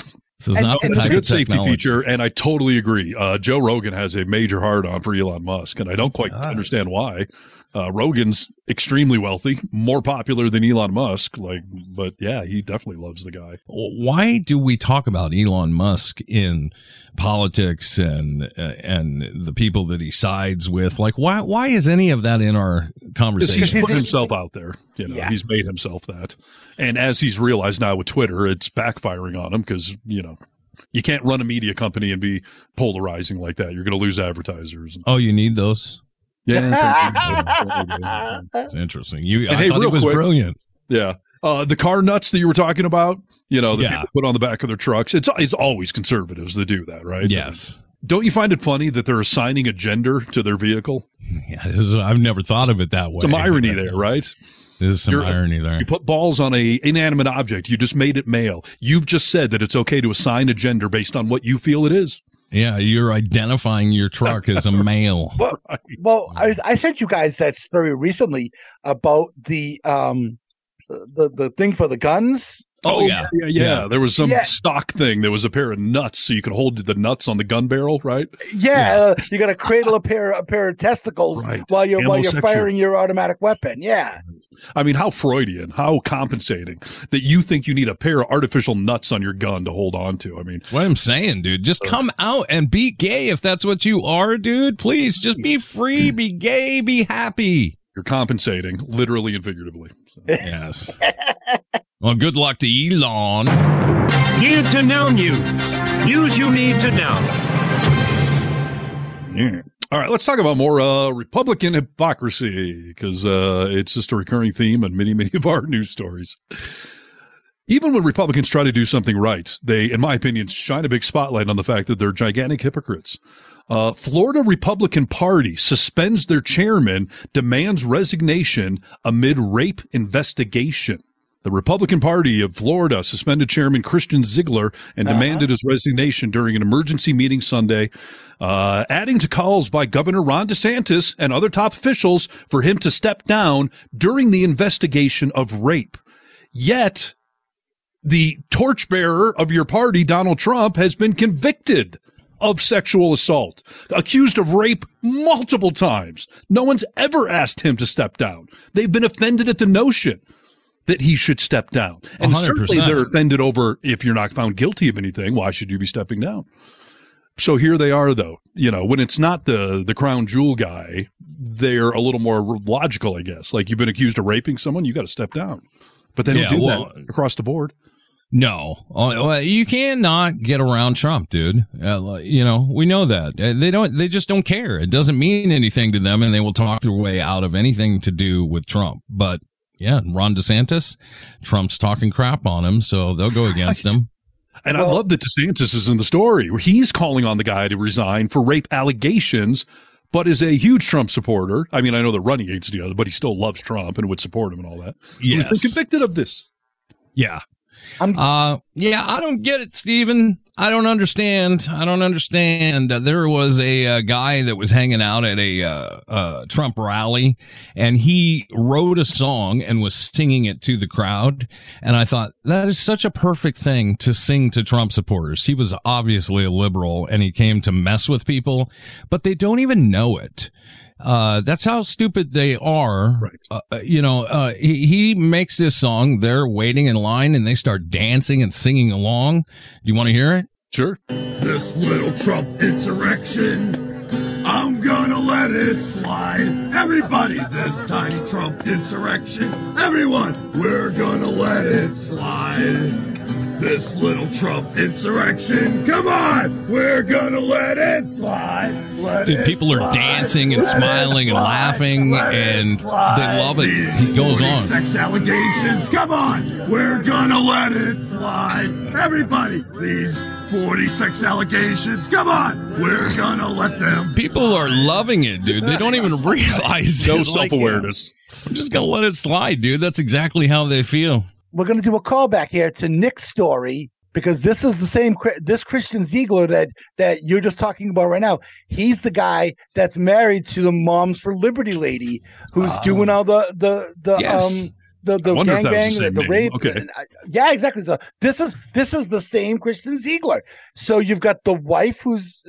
So it's not the it's a good safety feature, and I totally agree. Uh, Joe Rogan has a major hard on for Elon Musk, and I don't quite understand why. Uh, Rogan's extremely wealthy, more popular than Elon Musk. Like, but yeah, he definitely loves the guy. Why do we talk about Elon Musk in politics and uh, and the people that he sides with? Like, why why is any of that in our conversation? he's put himself out there. You know, he's made himself that. And as he's realized now with Twitter, it's backfiring on him because, you know, you can't run a media company and be polarizing like that. You're going to lose advertisers. Oh, you need those. Yeah. It's interesting. You, And I hey, thought real it was quick- brilliant. Yeah. Uh, the car nuts that you were talking about, you know, that Yeah. people put on the back of their trucks. It's it's always conservatives that do that, right? Yes. Don't you find it funny that they're assigning a gender to their vehicle? Yeah, is, I've never thought of it that way. Some irony there, right? There's some You're- irony there. You put balls on a inanimate object. You just made it male. You've just said that it's okay to assign a gender based on what you feel it is. Yeah, you're identifying your truck as a male. Well, well, I, I sent you guys that story recently about the um the the thing for the guns. Oh, yeah. yeah, yeah, There was some Yeah. stock thing. There was a pair of nuts, so you could hold the nuts on the gun barrel, right? Yeah, uh, you got to cradle a pair a pair of testicles Right. while you're while you're firing your automatic weapon. Yeah, I mean, how Freudian, how compensating that you think you need a pair of artificial nuts on your gun to hold on to. I mean, What I'm saying, dude, just come out and be gay if that's what you are, dude. Please, just be free, be gay, be happy. you're compensating literally and figuratively. So. Yes. Well, good luck to Elon. Need to know news. News you need to know. Yeah. All right, let's talk about more uh, Republican hypocrisy because uh, it's just a recurring theme in many, many of our news stories. Even when Republicans try to do something right, they, in my opinion, shine a big spotlight on the fact that they're gigantic hypocrites. Uh, Florida Republican Party suspends their chairman, demands resignation amid rape investigation. The Republican Party of Florida suspended Chairman Christian Ziegler and demanded his resignation during an emergency meeting Sunday, uh, adding to calls by Governor Ron DeSantis and other top officials for him to step down during the investigation of rape. Yet, the torchbearer of your party, Donald Trump, has been convicted of sexual assault, accused of rape multiple times. No one's ever asked him to step down. They've been offended at the notion that he should step down. And 100%. certainly they're offended over if you're not found guilty of anything, why should you be stepping down? So here they are though. You know, when it's not the the crown jewel guy, they're a little more logical, I guess. Like you've been accused of raping someone, you got to step down. But they don't Yeah, do well- that across the board. No, Oh, you cannot get around Trump, dude. Uh, you know, we know that Uh, they don't. They just don't care. It doesn't mean anything to them, and they will talk their way out of anything to do with Trump. But yeah, Ron DeSantis, Trump's talking crap on him, so they'll go against him. And I love that DeSantis is in the story where he's calling on the guy to resign for rape allegations, but is a huge Trump supporter. I mean, I know the running against the other, but he still loves Trump and would support him and all that. He's been convicted of this. Yeah. Uh, yeah, I don't get it, Steven. I don't understand. I don't understand. There was a uh, guy that was hanging out at a uh, uh, Trump rally, and he wrote a song and was singing it to the crowd. And I thought that is such a perfect thing to sing to Trump supporters. He was obviously a liberal, and he came to mess with people, but they don't even know it. Uh, that's how stupid they are. Right. Uh, uh, you know, uh, he, he makes this song. They're waiting in line and they start dancing and singing along. Do you want to hear it? Sure. This little Trump insurrection, I'm gonna let it slide. Everybody, this time Trump insurrection, everyone, we're gonna let it slide. This little Trump insurrection, come on, we're gonna let it slide. Let Dude, it people are dancing and Let smiling and laughing, Let it and they love it. He goes on. Sex allegations, come on, we're gonna let it slide. Everybody, these 40 sex allegations, come on, we're gonna let them. People are loving it, dude. They don't even realize No it. Like, self-awareness. I'm just gonna let it slide, dude. That's exactly how they feel. We're going to do a callback here to Nick's story because this is the same this Christian Ziegler that that you're just talking about right now. He's the guy that's married to the Moms for Liberty lady who's doing all the the the Yes. um the the I wonder if that was gangbang, the the, same the name. rape. Okay. and I- yeah, exactly. So this is this is the same Christian Ziegler. So you've got the wife who's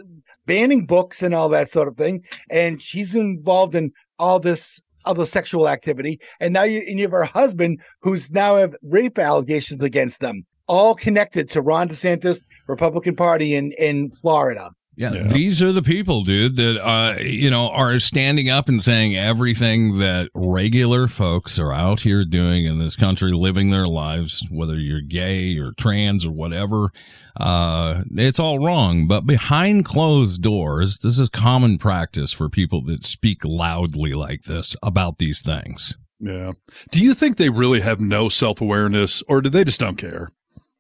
banning books and all that sort of thing, and she's involved in all this other sexual activity, and now you and you have her husband who's now have rape allegations against them, all connected to Ron DeSantis, Republican Party in in Florida. Yeah, these are the people, dude, that uh, you know are standing up and saying everything that regular folks are out here doing in this country, living their lives, whether you're gay or trans or whatever. Uh, it's all wrong. But behind closed doors, this is common practice for people that speak loudly like this about these things. Yeah. Do you think they really have no self awareness, or do they just don't care?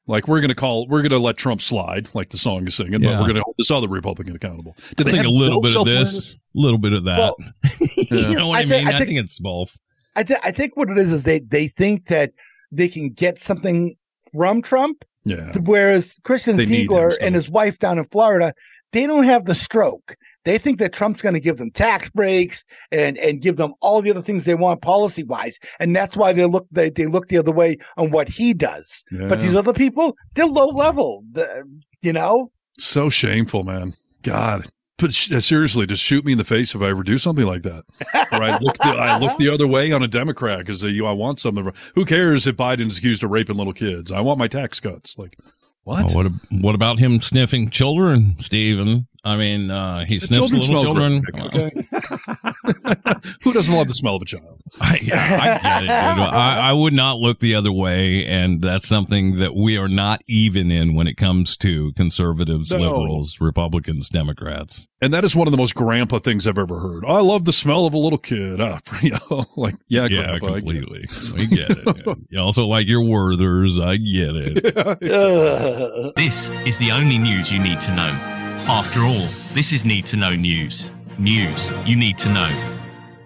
Like we're gonna call, we're gonna let Trump slide, like the song is singing, but we're gonna hold this other Republican accountable. Do I think a little bit of this, a little bit of that. Well, you know what I, I mean? I I think- think it's both. I th- I think what it is is they they think that they can get something from Trump, Yeah. whereas Christian They Ziegler and his wife down in Florida, they don't have the stroke. They think that Trump's going to give them tax breaks and and give them all the other things they want policy wise, and that's why they look they, they look the other way on what he does. But these other people, they're low level, the, you know. So shameful, man. God. But sh- uh, seriously, just shoot me in the face if I ever do something like that. Or I look, the, I look the other way on a Democrat because you, I want something. Who cares if Biden's accused of raping little kids? I want my tax cuts. Like, what? Oh, what, what about him sniffing children, Stephen? I mean, uh, he The sniffs children little smell children. great, okay? Who doesn't love the smell of a child? I, yeah, I get it, dude. I, I would not look the other way, and that's something that we are not even in when it comes to conservatives, No. liberals, Republicans, Democrats. And that is one of the most grandpa things I've ever heard. I love the smell of a little kid. Ah, you know, like, yeah, Yeah, grandpa, I get it. completely. We get it. You also like your Werthers. I get it. This is the only news you need to know. After all, this is Need to Know News. News you need to know.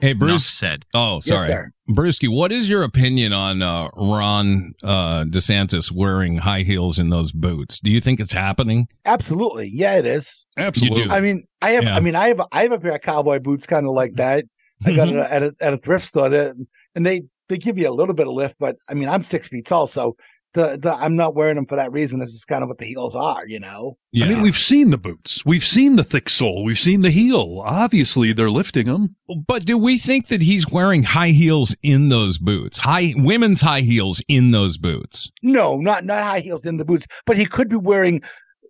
Hey, Bruce Enough said. Oh, sorry. sir. Brewski, what is your opinion on uh, Ron uh, DeSantis wearing high heels in those boots? Do you think it's happening? Absolutely, yeah, it is. Absolutely. I mean, I have. Yeah. I mean, I have. I have a pair of cowboy boots, kind of like that. I got it Mhm. at a, at a thrift store, that, and they they give you a little bit of lift. But I mean, I'm six feet tall, so the, the I'm not wearing them for that reason. This is kind of what the heels are, you know. Yeah. I mean, we've seen the boots. We've seen the thick sole. We've seen the heel. Obviously, they're lifting them. But do we think that he's wearing high heels in those boots? High women's high heels in those boots? No, not not high heels in the boots, but he could be wearing.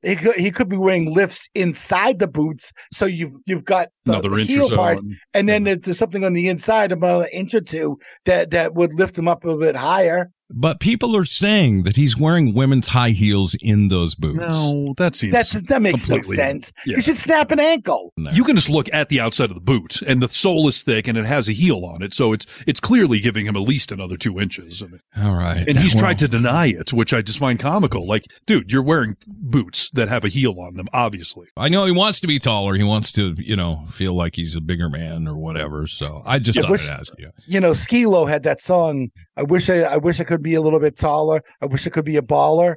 He could, he could be wearing lifts inside the boots, so you've you've got the, Another the inch or heel so part, on. and then there- there's something on the inside about an inch or two that that would lift him up a bit higher. But people are saying that he's wearing women's high heels in those boots. No, that seems That's that makes no completely- sense. Yeah. You should snap an ankle. You can just look at the outside of the boot, and the sole is thick, and it has a heel on it, so it's it's clearly giving him at least another two inches. I mean, All right. and he's Well, tried to deny it, which I just find comical. Like, dude, you're wearing boots that have a heel on them, obviously. I know he wants to be taller. He wants to, you know, feel like he's a bigger man or whatever. So I just Yeah, thought wish- I'd ask you. You know, Skee-Lo had that song I wish I, I wish I could be a little bit taller. I wish I could be a baller.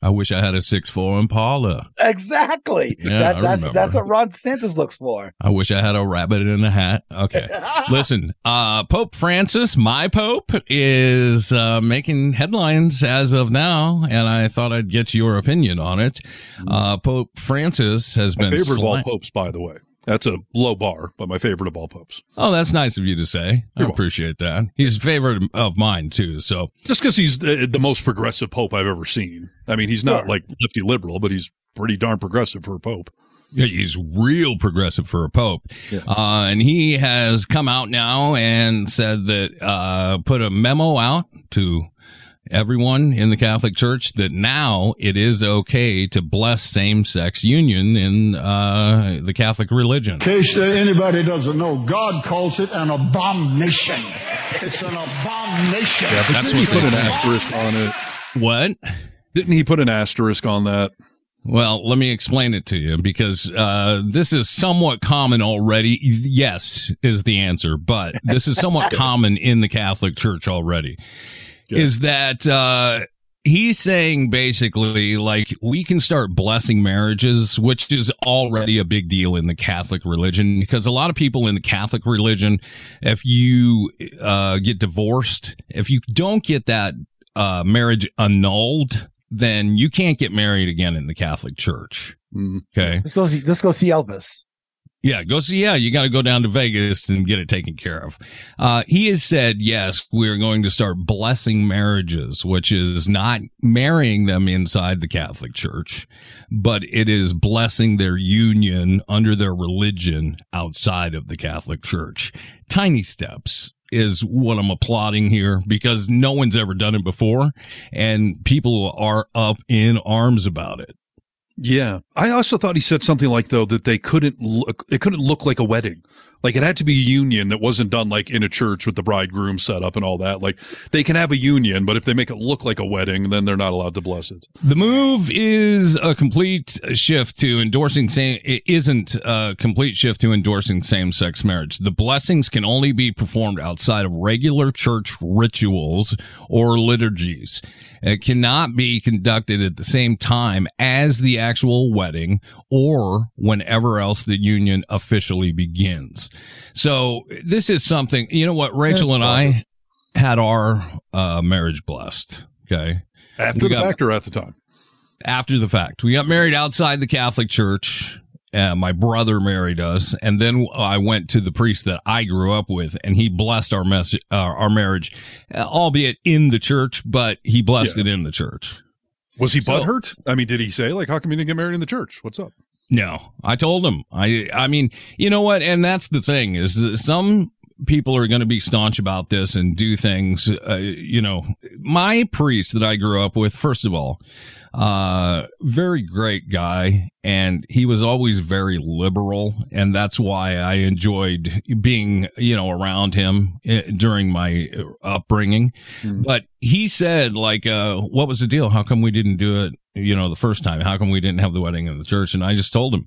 I wish I had a six four Impala. Exactly. Yeah, that, I that's remember. that's what Ron DeSantis looks for. I wish I had a rabbit in a hat. Okay. Listen, uh, Pope Francis, my Pope, is uh, making headlines as of now, and I thought I'd get your opinion on it. Uh, Pope Francis has My been. favorite of all popes, by the way. That's a low bar, but my favorite of all popes. Oh, that's nice of you to say. I appreciate that. He's a favorite of mine too. So Just because he's the, the most progressive pope I've ever seen. I mean, he's not Sure. like lefty liberal, but he's pretty darn progressive for a pope. Yeah, he's real progressive for a pope. Uh, and he has come out now and said that, uh, put a memo out to everyone in the Catholic Church that now it is okay to bless same sex union in, uh, the Catholic religion. In case anybody doesn't know, God calls it an abomination. It's an abomination. Yeah, That's didn't he what put they an asterisk on it? What? Didn't he put an asterisk on that? Well, let me explain it to you because uh, this is somewhat common already. Yes, is the answer, but this is somewhat common in the Catholic Church already. Is that uh, he's saying basically like we can start blessing marriages, which is already a big deal in the Catholic religion because a lot of people in the Catholic religion, if you uh, get divorced, if you don't get that uh, marriage annulled, then you can't get married again in the Catholic Church. Okay. Let's go see. Let's go see Elvis. Yeah, go see. Yeah, you got to go down to Vegas and get it taken care of. Uh, he has said, yes, we're going to start blessing marriages, which is not marrying them inside the Catholic Church, but it is blessing their union under their religion outside of the Catholic Church. Tiny steps is what I'm applauding here because no one's ever done it before and people are up in arms about it. Yeah, I also thought he said something like though that they couldn't look. It couldn't look like a wedding. Like it had to be a union that wasn't done like in a church with the bridegroom set up and all that. Like they can have a union, but if they make it look like a wedding, then they're not allowed to bless it. The move is a complete shift to endorsing same. It isn't a complete shift to endorsing same-sex marriage. The blessings can only be performed outside of regular church rituals or liturgies. It cannot be conducted at the same time as the actual wedding or whenever else the union officially begins. So this is something. You know what, Rachel and I had our uh, marriage blessed. Okay. After We the got- fact or at the time? after the fact. We got married outside the Catholic Church. Uh, my brother married us, and then I went to the priest that I grew up with, and he blessed our mess, uh, our marriage, uh, albeit in the church, but he blessed it in the church. Was he So- butthurt? I mean, did he say like, "How come you didn't get married in the church? What's up?" No, I told him. I, I mean, you know what? And that's the thing is that some people are going to be staunch about this and do things. Uh, you know, my priest that I grew up with, first of all, uh, very great guy. And he was always very liberal. And that's why I enjoyed being, you know, around him eh, during my upbringing. But he said, like, uh, what was the deal? How come we didn't do it, you know, the first time? How come we didn't have the wedding in the church? And I just told him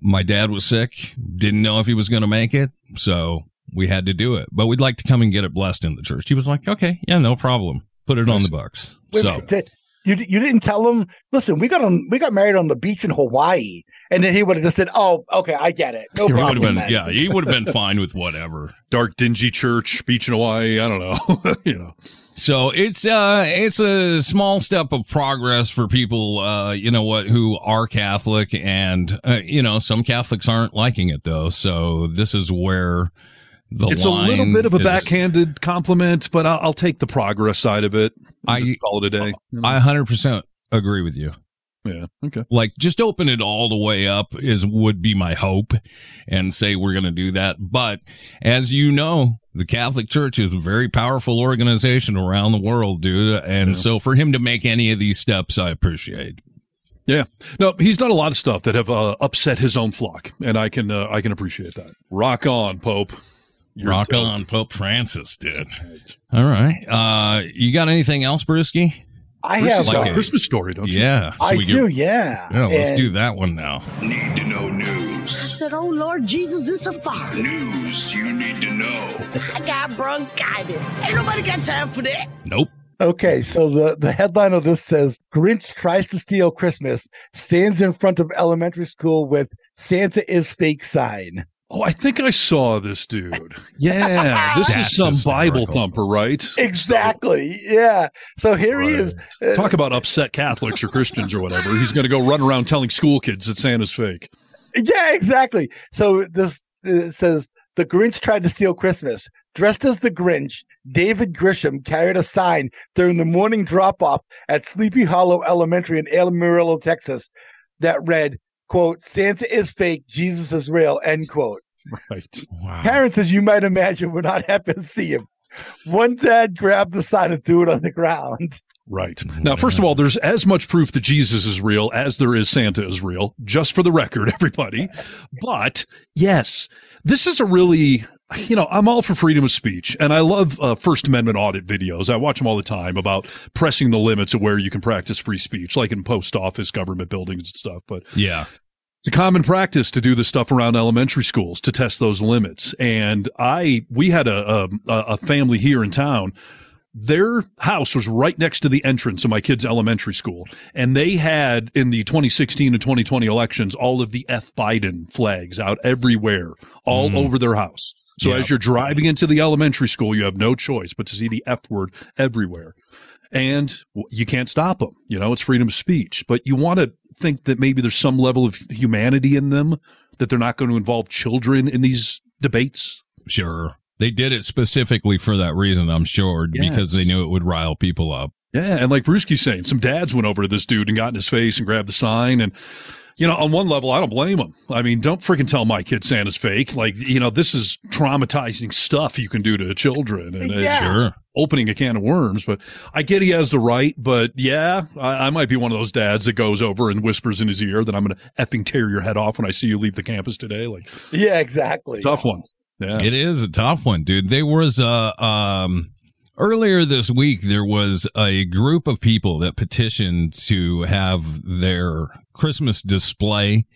my dad was sick, didn't know if he was going to make it. So we had to do it, but we'd like to come and get it blessed in the church. He was like, okay, yeah, no problem. Put it on the books. Wait, So wait, you you didn't tell him. Listen, we got on we got married on the beach in Hawaii, and then he would have just said, "Oh, okay, I get it. No he problem." been, then." yeah, he would have been fine with whatever. Dark, dingy church, beach in Hawaii. I don't know. you know. So it's uh it's a small step of progress for people uh you know what who are Catholic and uh, you know some Catholics aren't liking it though. So this is where the it's a little bit of a is- backhanded compliment, but I'll, I'll take the progress side of it. I call it a day. I 100% agree with you. Yeah. Okay. Like just open it all the way up is would be my hope and say we're going to do that. But as you know, the Catholic Church is a very powerful organization around the world, dude. And so for him to make any of these steps, I appreciate. Yeah. No, he's done a lot of stuff that have uh, upset his own flock, and I can uh, I can appreciate that. Rock on, Pope. You're Rock dope. on, Pope Francis, dude. All right. Uh, you got anything else, Brewski? I Chris have has got a- a Christmas story, don't you? Yeah. I do, get- yeah. Yeah, let's And- do that one now. Need to know news. news. I said, Oh Lord Jesus, it's a fire. News you need to know. I got bronchitis. Ain't nobody got time for that. Nope. Okay, so the, the headline of this says Grinch tries to steal Christmas, stands in front of elementary school with Santa is fake sign. Oh, I think I saw this dude. Yeah, this is some Bible thumper, right? Exactly. Yeah. So here he is. Talk about upset Catholics or Christians or whatever. He's going to go run around telling school kids that Santa's fake. Yeah, exactly. So this it says the Grinch tried to steal Christmas. Dressed as the Grinch, David Grisham carried a sign during the morning drop off at Sleepy Hollow Elementary in Amarillo, Texas, that read, quote, Santa is fake, Jesus is real, end quote. Right. Parents, as you might imagine, were not happy to see him. One dad grabbed the sign and threw it on the ground. Right. Now, first of all, there's as much proof that Jesus is real as there is Santa is real, just for the record, everybody. But yes, this is a really, you know, I'm all for freedom of speech and I love uh, First Amendment audit videos. I watch them all the time about pressing the limits of where you can practice free speech, like in post office, government buildings and stuff. But Yeah. It's a common practice to do this stuff around elementary schools to test those limits. And I, we had a, a, a family here in town. Their house was right next to the entrance of my kid's elementary school. And they had in the 2016 and 2020 elections, all of the F Biden flags out everywhere, all Mm. over their house. So Yeah. as you're driving into the elementary school, you have no choice but to see the F word everywhere. And you can't stop them. You know, it's freedom of speech, but you want to think that maybe there's some level of humanity in them, that they're not going to involve children in these debates. Sure. They did it specifically for that reason, I'm sure, because they knew it would rile people up. Yeah. And like Brewski's saying, some dads went over to this dude and got in his face and grabbed the sign. And, you know, on one level, I don't blame them. I mean, don't freaking tell my kid Santa's fake. Like, you know, this is traumatizing stuff you can do to children. And it's Yeah. Sure. Opening a can of worms. But I get he has the right. But yeah, I, I might be one of those dads that goes over and whispers in his ear that I'm going to effing tear your head off when I see you leave the campus today. Like, Yeah, exactly. tough one. Yeah. It is a tough one, dude. There was uh um earlier this week there was a group of people that petitioned to have their Christmas display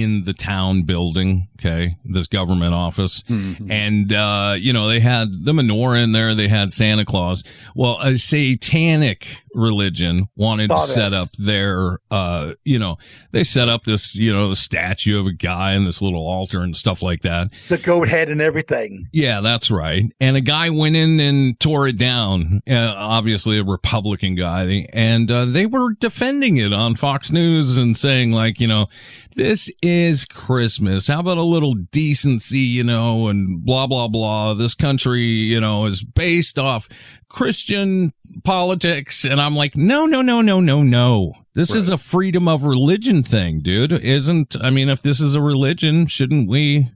in the town building, okay, this government office. And uh you know, they had the menorah in there, they had Santa Claus. Well, a satanic religion wanted to set up their uh you know, they set up this, you know, the statue of a guy and this little altar and stuff like that. The goat head and everything. Yeah, that's right. And a guy went in and tore it down. Uh, obviously, a Republican guy, and uh, they were defending it on Fox News and saying, like, you know, this is Christmas. How about a little decency, you know, and blah blah blah. This country, you know, is based off Christian politics, and I'm like, no, no, no, no, no, no. This is a freedom of religion thing, dude. Isn't? I mean, if this is a religion, shouldn't we?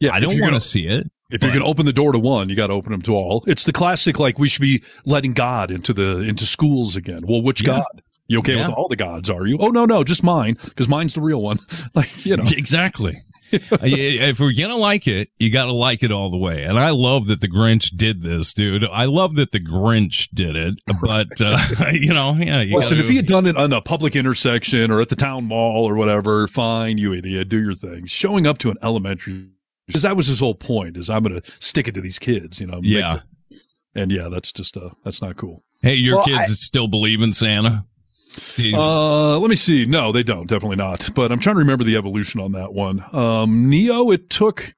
Yeah, I don't want to see it. If you're going to open the door to one, you got to open them to all. It's the classic, like we should be letting God into the into schools again. Well, which Yeah. God? You okay Yeah. with all the gods? Are you? Oh no, no, just mine because mine's the real one. like you know, Exactly. If we're gonna like it, you gotta like it all the way. And I love that the Grinch did this, dude. I love that the Grinch did it, but uh, you know, yeah. You Listen, gotta- if he had done it on a public intersection or at the town mall or whatever, fine, you idiot, do your thing. Showing up to an elementary, because that was his whole point, is I'm going to stick it to these kids, you know. Yeah. the- and yeah, that's just uh, that's not cool. hey, your Well, kids I- still believe in Santa, Steve? Uh, let me see. No, they don't. Definitely not. But I'm trying to remember the evolution on that one. Um, Neo, it took.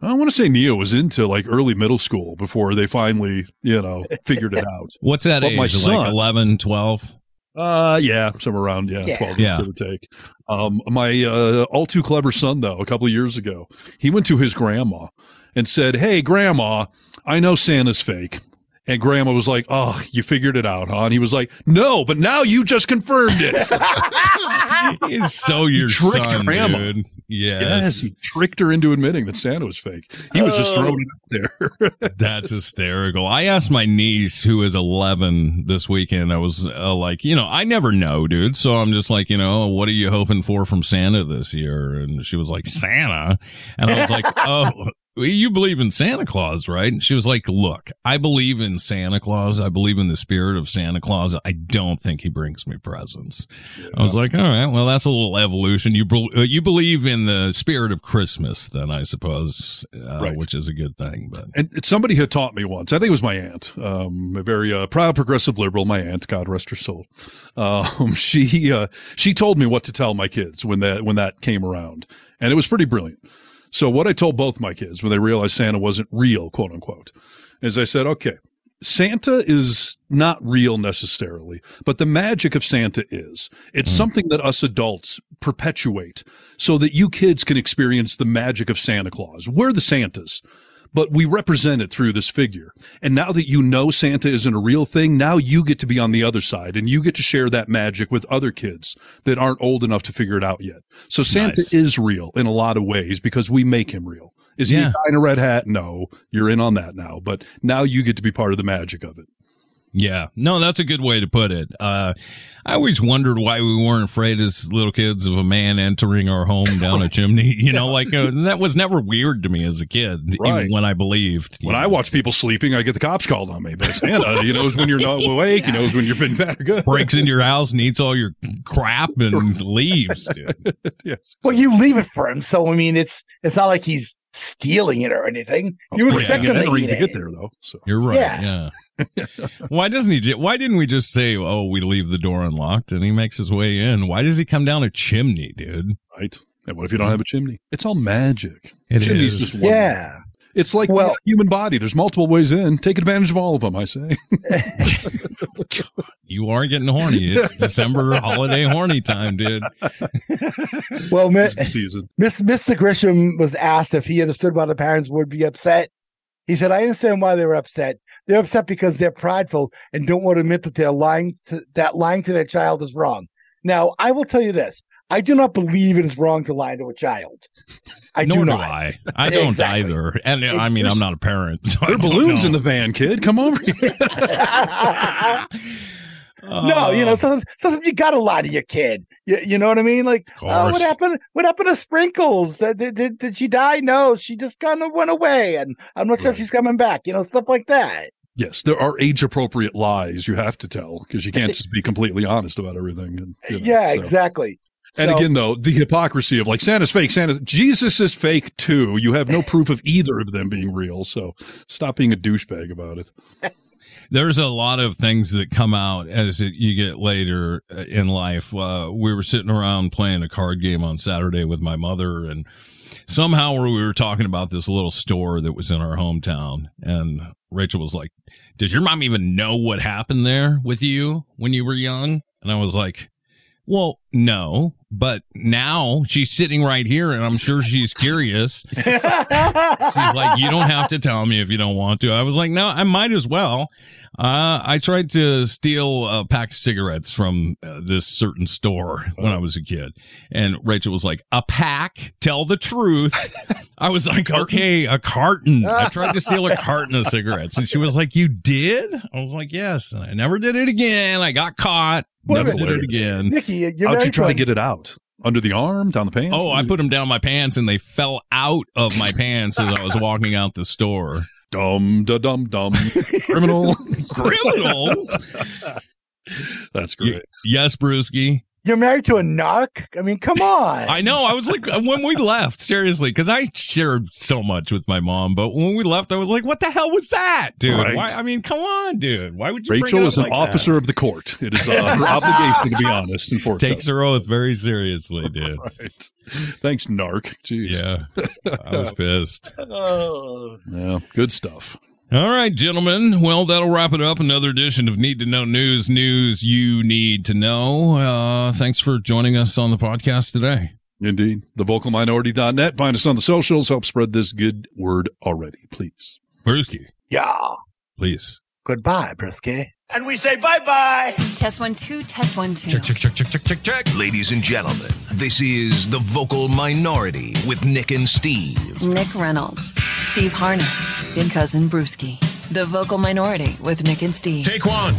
I want to say Neo was into like early middle school before they finally, you know, figured it out. What's that but age? my like son- 11, 12? Uh, yeah, somewhere around yeah, Yeah. twelve, Yeah. give or take. Um, my uh, all too clever son though, a couple of years ago, he went to his grandma and said, "Hey, grandma, I know Santa's fake." And grandma was like, "Oh, you figured it out, huh?" And he was like, "No, but now you just confirmed it." He's so your tricked son, grandma. dude. yes, Yes. he tricked her into admitting that Santa was fake. He was just throwing it out there. That's hysterical. I asked my niece, who is 11 this weekend, I was uh, like, you know, I never know, dude. So I'm just like, you know, what are you hoping for from Santa this year? And she was like, Santa. And I was like, oh, you believe in Santa Claus, right? And she was like, look, I believe in Santa Claus. I believe in the spirit of Santa Claus. I don't think he brings me presents. I was like, all right, well, that's a little evolution. You, uh, you believe in the spirit of Christmas then, I suppose, uh, Right. which is a good thing, but And somebody had taught me once. I think it was my aunt, um, a very uh, proud progressive liberal. My aunt, God rest her soul. Um, she uh, she told me what to tell my kids when that when that came around, and it was pretty brilliant. So what I told both my kids when they realized Santa wasn't real, quote unquote, is I said, okay, Santa is not real necessarily, but the magic of Santa is. It's hmm. something that us adults perpetuate so that you kids can experience the magic of Santa Claus. We're the Santas, but we represent it through this figure. And now that you know Santa isn't a real thing, now you get to be on the other side and you get to share that magic with other kids that aren't old enough to figure it out yet. So Santa Nice. is real in a lot of ways because we make him real. Is he a guy in a red hat? No, you're in on that now, but now you get to be part of the magic of it. Yeah, no, that's a good way to put it. Uh, I always wondered why we weren't afraid as little kids of a man entering our home down a chimney. You know, like uh, that was never weird to me as a kid, Right. even when I believed. When I watch people sleeping, I get the cops called on me. But Santa, he knows when you're not awake. He knows when you've been bad or good. breaks into your house and eats all your crap and leaves, dude. yes. Well, you leave it for him, so I mean, it's it's not like he's stealing it or anything. You It's expect bringing him it to in eat to it. get there, though. So You're right. Yeah. Yeah. why doesn't he? ju- Why didn't we just say, "Oh, we leave the door unlocked," and he makes his way in? Why does he come down a chimney, dude? Right. And what if you don't hmm. have a chimney? It's all magic. It Chimney's is. just one. Yeah. It's like Well- the human body. There's multiple ways in. Take advantage of all of them, I say. You are getting horny. It's December holiday horny time, dude. Well, Miss season. Miss Mr. Grisham was asked if he understood why the parents would be upset. He said, "I understand why they were upset. They're upset because they're prideful and don't want to admit that they're lying. To, that lying to their child is wrong." Now, I will tell you this: I do not believe it is wrong to lie to a child. I Nor do do not. I. I don't Exactly. either. And uh, I mean, I'm not a parent. So There are balloons know. in the van, kid. Come over here. no, you know, Uh, sometimes, sometimes you gotta lie to your kid. You, you know what I mean? Like, uh, what course. happened? What happened to Sprinkles? Uh, did, did did she die? No, she just kind of went away, and I'm not sure if she's coming back. You know, stuff like that. yes, there are age appropriate lies you have to tell because you can't just be completely honest about everything. And, you know, yeah, so. exactly. And So- again, though, the hypocrisy of like Santa's fake, Santa, Jesus is fake too. You have no proof of either of them being real. So stop being a douchebag about it. there's a lot of things that come out as it, you get later uh, in life. Uh, we were sitting around playing a card game on Saturday with my mother, and somehow we were talking about this little store that was in our hometown. And Rachel was like, "Does your mom even know what happened there with you when you were young?" And I was like, "Well, no." But now she's sitting right here, and I'm sure she's curious. She's like, you don't have to tell me if you don't want to. I was like, no, I might as well. Uh, I tried to steal a pack of cigarettes from uh, this certain store when I was a kid. And Rachel was like, a pack? Tell the truth. I was like, okay, a carton. I tried to steal a carton of cigarettes. And she was like, you did? I was like, yes. And I never did it again. I got caught. Wait a Never minute. did it again. Nikki, you're How'd you very try to get it out? Under the arm, down the pants? Oh, I put them down my pants and they fell out of my pants as I was walking out the store. Dum da dum dum. Criminal. Criminals? That's great. Yes, Brewski. You're married to a narc. I mean, come on. I know. I was like, when we left, seriously, because I shared so much with my mom. But when we left, I was like, what the hell was that, dude? Right. Why, I mean, come on, dude. Why would you Rachel it is an like that? officer of the court. It is uh, her obligation to be honest and forthcoming. Takes her oath very seriously, dude. Right. Thanks, narc. Jeez. Yeah. I was pissed. Oh. Yeah, good stuff. All right, gentlemen. Well, that'll wrap it up. Another edition of Need to Know News. News you need to know. Uh, thanks for joining us on the podcast today. Indeed. The TheVocalMinority.net. Find us on the socials. Help spread this good word already, please. Brewski, Yeah. please. Goodbye, Brewski. And we say bye bye. Test one, two, test one, two. Check, check, check, check, check, check, check. Ladies and gentlemen, this is The Vocal Minority with Nick and Steve. Nick Reynolds, Steve Harness, and Cousin Brewski. The Vocal Minority with Nick and Steve. Take one.